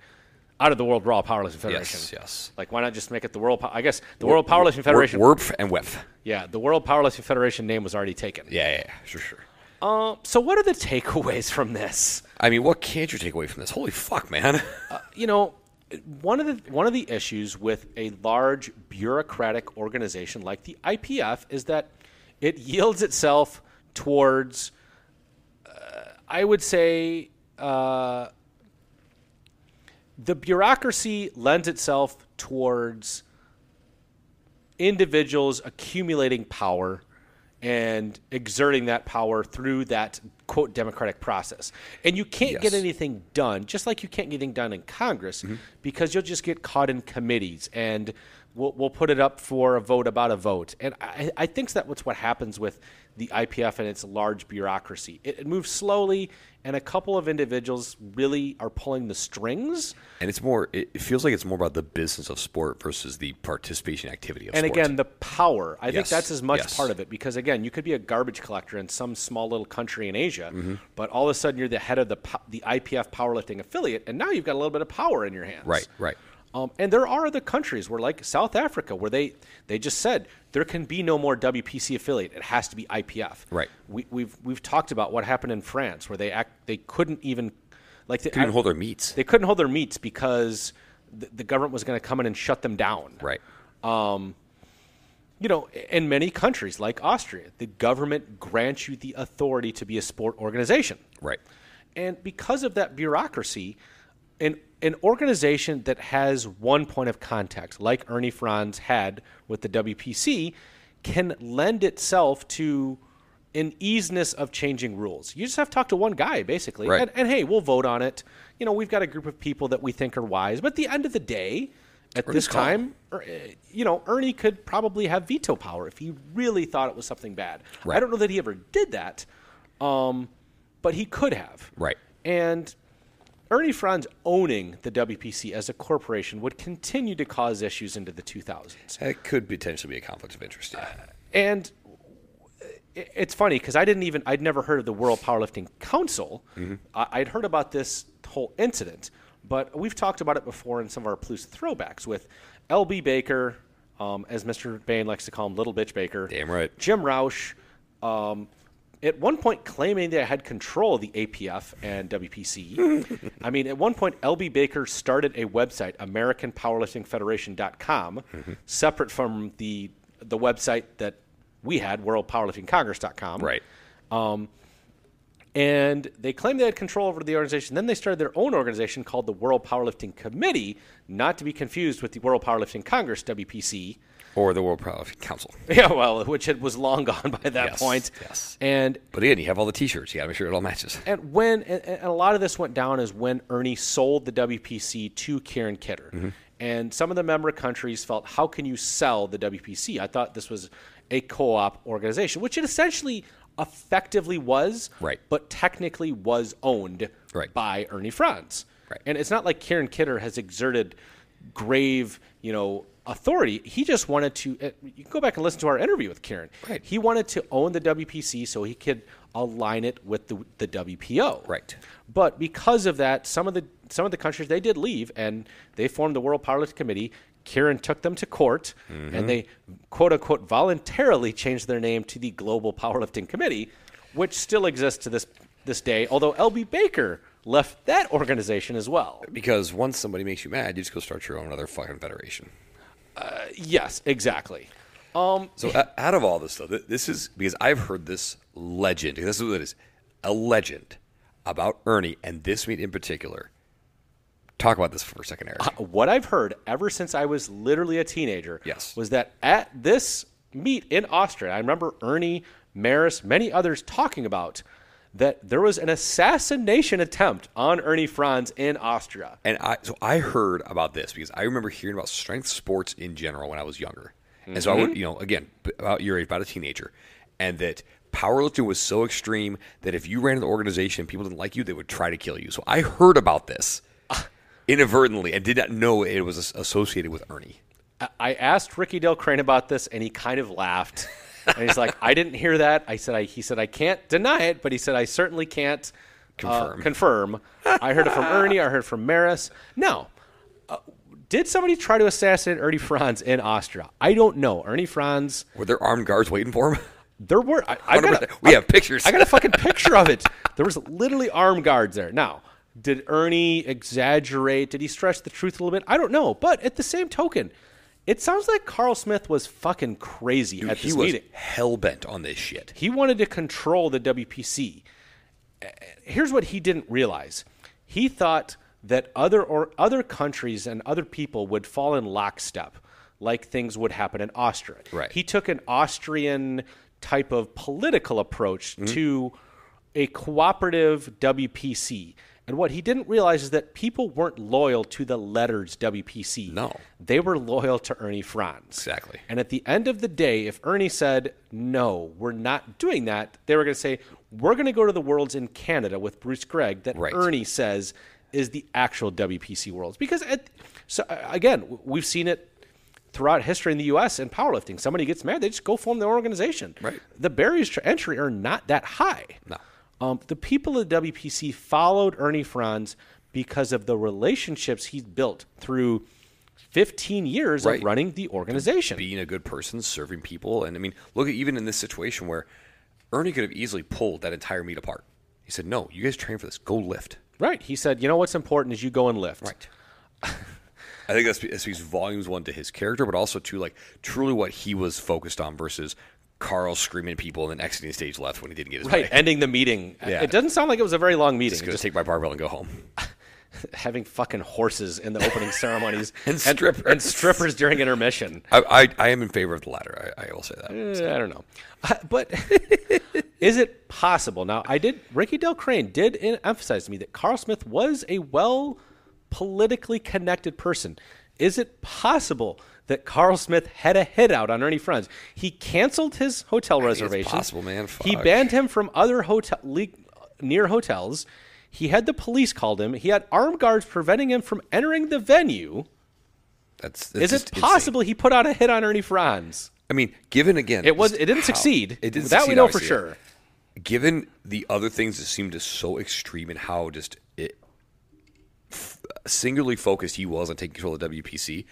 out of the World Raw Powerlifting Federation. Yes, yes. Like, why not just make it the World? Pow- I guess the World Powerlifting Federation. WERF and WEF. Yeah, the World Powerlifting Federation name was already taken. Yeah, yeah, yeah, sure, sure. Uh, so, what are the takeaways from this? I mean, what can't you take away from this? Holy fuck, man! You know, one of the one of the issues with a large bureaucratic organization like the IPF is that it yields itself towards, uh, I would say, uh, the bureaucracy lends itself towards individuals accumulating power and exerting that power through that quote democratic process. And you can't get anything done, just like you can't get anything done in Congress, mm-hmm. because you'll just get caught in committees and we'll, we'll put it up for a vote about a vote. And I, I think that's what happens with the IPF and its large bureaucracy. It, it moves slowly, and a couple of individuals really are pulling the strings. and it's more. It feels like it's more about the business of sport versus the participation activity of and sport. again the power i think that's as much yes. part of it because again you could be a garbage collector in some small little country in asia Mm-hmm. but all of a sudden you're the head of the the ipf powerlifting affiliate and now you've got a little bit of power in your hands Right, right. Um, and there are other countries where like south africa where they they just said there can be no more wpc affiliate it has to be ipf Right. we, we've we've talked about what happened in france where they act they couldn't even like they, couldn't even hold their meets. they couldn't hold their meets because the, the government was going to come in and shut them down right. Um, you know, in many countries like Austria, the government grants you the authority to be a sport organization. Right. And because of that bureaucracy, an, an organization that has one point of contact, like Ernie Frantz had with the WPC, can lend itself to an easiness of changing rules. You just have to talk to one guy, basically. Right. And, and hey, we'll vote on it. You know, we've got a group of people that we think are wise. But at the end of the day, at Ernie's this time, er, eh, you know, Ernie could probably have veto power if he really thought it was something bad. Right. I don't know that he ever did that, um, but he could have. Right. And Ernie Frantz owning the WPC as a corporation would continue to cause issues into the 2000s. It could potentially be a conflict of interest. Yeah. And it's funny because I didn't even I'd never heard of the World Powerlifting Council. I, I'd heard about this whole incident, but we've talked about it before in some of our Palooza throwbacks with LB Baker, um, as Mr. Bain likes to call him, Little Bitch Baker. Damn right. Jim Roush. Um, at one point, claiming they had control of the APF and WPC. I mean, at one point, LB Baker started a website, AmericanPowerliftingFederation.com, mm-hmm. separate from the the website that we had, WorldPowerliftingCongress.com. Right. Um, and they claimed they had control over the organization. Then they started their own organization called the World Powerlifting Committee, not to be confused with the World Powerlifting Congress, WPC. Or the World Powerlifting Council. Yeah, well, which it was long gone by that Yes, point. yes. And But again, you have all the T-shirts. You got to make sure it all matches. and when and, and a lot of this went down is when Ernie sold the WPC to Kieran Kidder, Mm-hmm. and some of the member countries felt, "How can you sell the WPC?" I thought this was a co-op organization, which it essentially effectively was, Right. But technically was owned Right. by Ernie Frantz, Right. And it's not like Kieran Kidder has exerted grave, you know. Authority. He just wanted to. Uh, you can go back and listen to our interview with Kieran. Right. He wanted to own the WPC so he could align it with the, the WPO. Right. But because of that, some of the some of the countries they did leave, and they formed the World Powerlifting Committee. Kieran took them to court, and they quote unquote voluntarily changed their name to the Global Powerlifting Committee, which still exists to this this day. Although LB Baker left that organization as well. Because once somebody makes you mad, you just go start your own other fucking federation. Yes, exactly. Um, So out of all this stuff, this is because I've heard this legend. This is what it is, a legend about Ernie and this meet in particular. Talk about this for a second, Eric. what I've heard ever since I was literally a teenager Yes. was that at this meet in Austria, I remember Ernie, Maris, many others talking about that there was an assassination attempt on Ernie Frantz in Austria. And I so I heard about this because I remember hearing about strength sports in general when I was younger. And so I would, mm-hmm. you know, again, about your age, about a teenager. and that powerlifting was so extreme that if you ran an organization and people didn't like you, they would try to kill you. So I heard about this inadvertently and did not know it was associated with Ernie. I- I asked Rickey Dale Crain about this, and he kind of laughed. and he's like, "I didn't hear that." I said, I, "He said I can't deny it, but he said I certainly can't uh, Confirm. confirm." I heard it from Ernie. I heard it from Maris. No, uh, did somebody try to assassinate Ernie Frantz in Austria? I don't know. Ernie Frantz. Were there armed guards waiting for him? There were. I, I got a- We I- have pictures. I got a fucking picture of it. There was literally armed guards there. Now, did Ernie exaggerate? Did he stretch the truth a little bit? I don't know. But at the same token, it sounds like Carl Smith was fucking crazy at he this was meeting. hell bent on this shit. He wanted to control the WPC. Here's what he didn't realize. He thought that other or other countries and other people would fall in lockstep, like things would happen in Austria. Right. He took an Austrian type of political approach Mm-hmm. to a cooperative WPC. And what he didn't realize is that people weren't loyal to the letters WPC. No. They were loyal to Ernie Frantz. Exactly. And at the end of the day, if Ernie said, no, we're not doing that, they were going to say, we're going to go to the Worlds in Canada with Bruce Gregg that Right. Ernie says is the actual WPC Worlds. Because, at, so uh, again, we've seen it throughout history in the U.S. in powerlifting. Somebody gets mad, they just go form their organization. Right. The barriers to entry are not that high. No. Um, the people at WPC followed Ernie Frantz because of the relationships he's built through 15 years Right. of running the organization. being a good person, serving people. And I mean, look at even in this situation where Ernie could have easily pulled that entire meet apart. He said, No, you guys train for this. Go lift. Right. He said, you know what's important is you go and lift. Right. I think that speaks volumes one to his character, but also to like truly what he was focused on versus Carl screaming at people and then exiting the stage left when he didn't get his Right. way. Ending the meeting. Yeah. It doesn't sound like it was a very long meeting. Just Just take my barbell and go home. having fucking horses in the opening ceremonies And strippers. and strippers during intermission. I, I, I am in favor of the latter. I, I will say that. Eh, I don't know. Uh, But is it possible? Now, I did, Rickey Dale Crain did in, emphasize to me that Carl Smith was a well politically connected person. Is it possible that Carl Smith had a hit out on Ernie Frantz? He canceled his hotel reservation. possible, man. He banned him from other hotel near hotels. He had the police called him. He had armed guards preventing him from entering the venue. That's, that's Is it insane. possible he put out a hit on Ernie Frantz? I mean, given again, It was. It didn't how- succeed. It didn't That we know for sure. Given the other things that seemed just so extreme and how just it f- singularly focused he was on taking control of the WPC,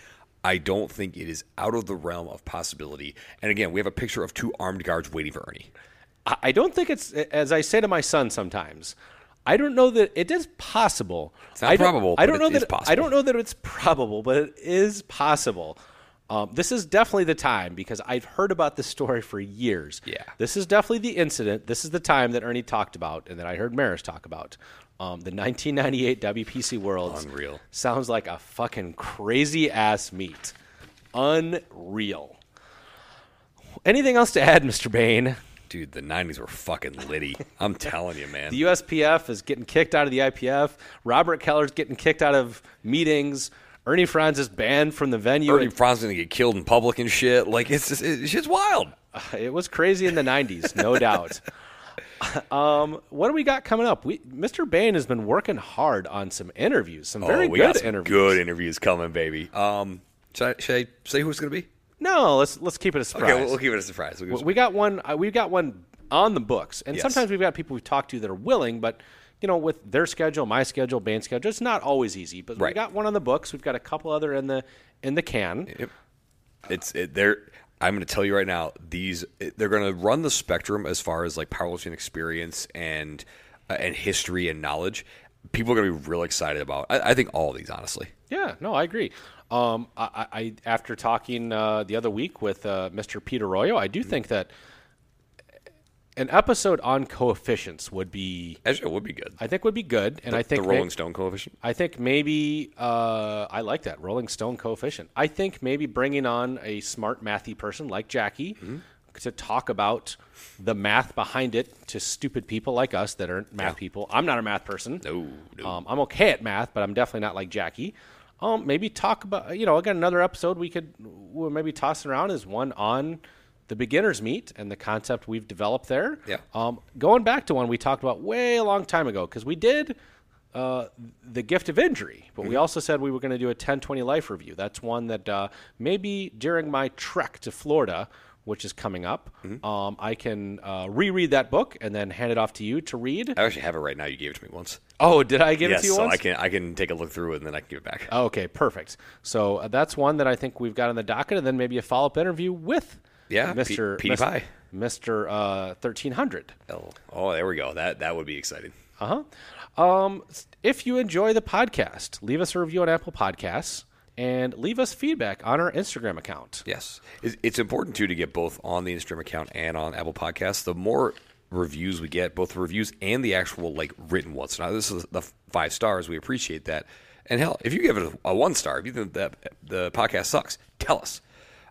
I don't think it is out of the realm of possibility. And again, we have a picture of two armed guards waiting for Ernie. I don't think it's as I say to my son sometimes. I don't know that it is possible. It's not I don't, probable, I don't know that possible. I don't know that it's probable, but it is possible. Um, this is definitely the time because I've heard about this story for years. Yeah. this is definitely the incident. This is the time that Ernie talked about and that I heard Maris talk about. Um, the 1998 WPC Worlds. Unreal. Sounds like a fucking crazy ass meet. Unreal. Anything else to add, Mr. Bain? Dude, the 90s were fucking litty. I'm telling you, man. The USPF is getting kicked out of the IPF. Robert Keller's getting kicked out of meetings. Ernie Frantz is banned from the venue. Ernie Frantz is going to get killed in public and shit. Like, it's just, it, shit's wild. It was crazy in the 90s, no doubt. Um, what do we got coming up? We, Mr. Bain has been working hard on some interviews, some very oh, we good got some interviews. good interviews coming, baby. Um, should I, should I say who it's going to be? No, let's let's keep it a surprise. Okay, we'll, we'll keep it a surprise. We'll give it a we got one. Uh, we've got one on the books, and Yes. sometimes we've got people we've talked to that are willing, but you know, with their schedule, my schedule, Bain's schedule, it's not always easy. But we Right. got one on the books. We've got a couple other in the in the can. Yep. It's it, they're. I'm going to tell you right now. These they're going to run the spectrum as far as like powerlifting experience and uh, and history and knowledge. People are going to be real excited about. I, I think all of these, honestly. Yeah, no, I agree. Um, I, I I- after talking uh, the other week with uh, Mr. Peter Royo, I do think that an episode on coefficients would be, Actually, it would be good. I think, would be good, and I think the may- Rolling Stone coefficient. I think maybe uh, I like that Rolling Stone coefficient. I think maybe bringing on a smart mathy person like Jackie to talk about the math behind it to stupid people like us that aren't math people. I'm not a math person. No, no. Um, I'm okay at math, but I'm definitely not like Jackie. Um, maybe talk about you know I again another episode we could we'll maybe toss around is one on the beginner's meet and the concept we've developed there. Yeah. Um, going back to one we talked about way a long time ago because we did uh, the gift of injury, but we also said we were going to do a 1020 life review. That's one that uh, maybe during my trek to Florida, which is coming up, um, I can uh, reread that book and then hand it off to you to read. I actually have it right now. You gave it to me once. Oh, did I give yes, it to you so once? I can I can take a look through it and then I can give it back. Okay, perfect. So uh, that's one that I think we've got on the docket, and then maybe a follow up interview with Yeah, Mr. Pie. Mr. Uh, thirteen hundred. Oh, oh, there we go. That that would be exciting. Uh huh. Um, if you enjoy the podcast, leave us a review on Apple Podcasts and leave us feedback on our Instagram account. Yes, It's- it's important too to get both on the Instagram account and on Apple Podcasts. The more reviews we get, both the reviews and the actual like written ones. Now this is the five stars. We appreciate that. And hell, if you give it a one star, if you think that the podcast sucks, tell us.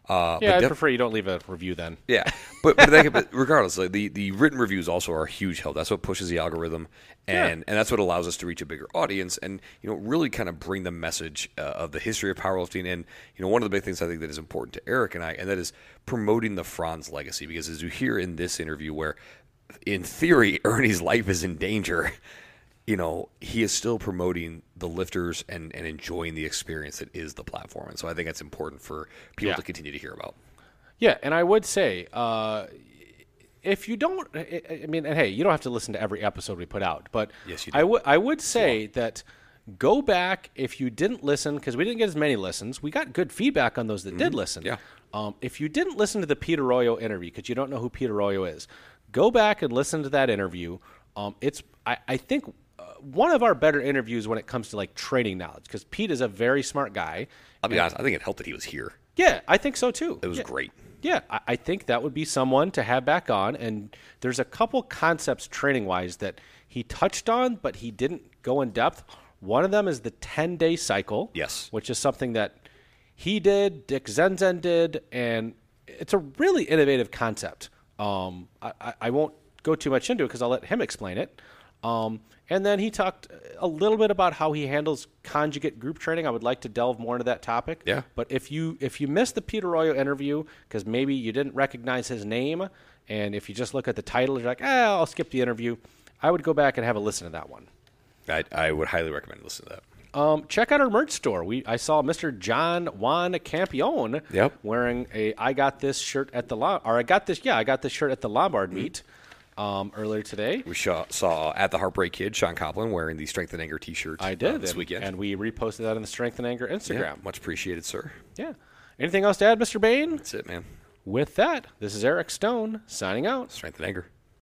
Uh, Yeah, but I def- prefer you don't leave a review then. Yeah, but but, but regardless, like the, the written reviews also are a huge help. That's what pushes the algorithm, and and that's what allows us to reach a bigger audience, and you know really kind of bring the message uh, of the history of powerlifting. And you know one of the big things I think that is important to Eric and I, and that is promoting the Frantz legacy, because as you hear in this interview, where in theory Ernie's life is in danger. You know, he is still promoting the lifters and, and enjoying the experience that is the platform. And so I think that's important for people Yeah. to continue to hear about. Yeah, and I would say uh, if you don't, I I mean, and hey, you don't have to listen to every episode we put out, but Yes, you I do. would I would say that go back if you didn't listen because we didn't get as many listens. We got good feedback on those that did listen. Mm-hmm. Yeah. Um, if you didn't listen to the Peter Royo interview because you don't know who Peter Royo is, go back and listen to that interview. Um, it's I, I think one of our better interviews when it comes to like training knowledge because Pete is a very smart guy. I'll be honest, I think it helped that he was here. Yeah, I think so too. It was Yeah. great. Yeah, I, I think that would be someone to have back on. And there's a couple concepts training wise that he touched on, but he didn't go in depth. One of them is the 10 day cycle. Yes. Which is something that he did, Dick Zenzen did, and it's a really innovative concept. Um, I, I- I won't go too much into it because I'll let him explain it. Um, and then he talked a little bit about how he handles conjugate group training. I would like to delve more into that topic. Yeah. But if you if you missed the Peter Royo interview because maybe you didn't recognize his name, and if you just look at the title, you're like, ah, I'll skip the interview. I would go back and have a listen to that one. I, I would highly recommend listening to that. Um, check out our merch store. We I saw Mr. John Juan Campione Yep. wearing a I got this shirt at the or I got this yeah I got this shirt at the Lombard meet um, earlier today. We saw, saw at the Heartbreak Kid, Sean Copeland, wearing the Strength and Anger T-shirt. I uh, did this and, weekend. and we reposted that on the Strength and Anger yeah, Instagram. much appreciated, sir. Yeah. Anything else to add, Mr. Bain? That's it, man. With that, this is Eric Stone signing out. Strength and Anger.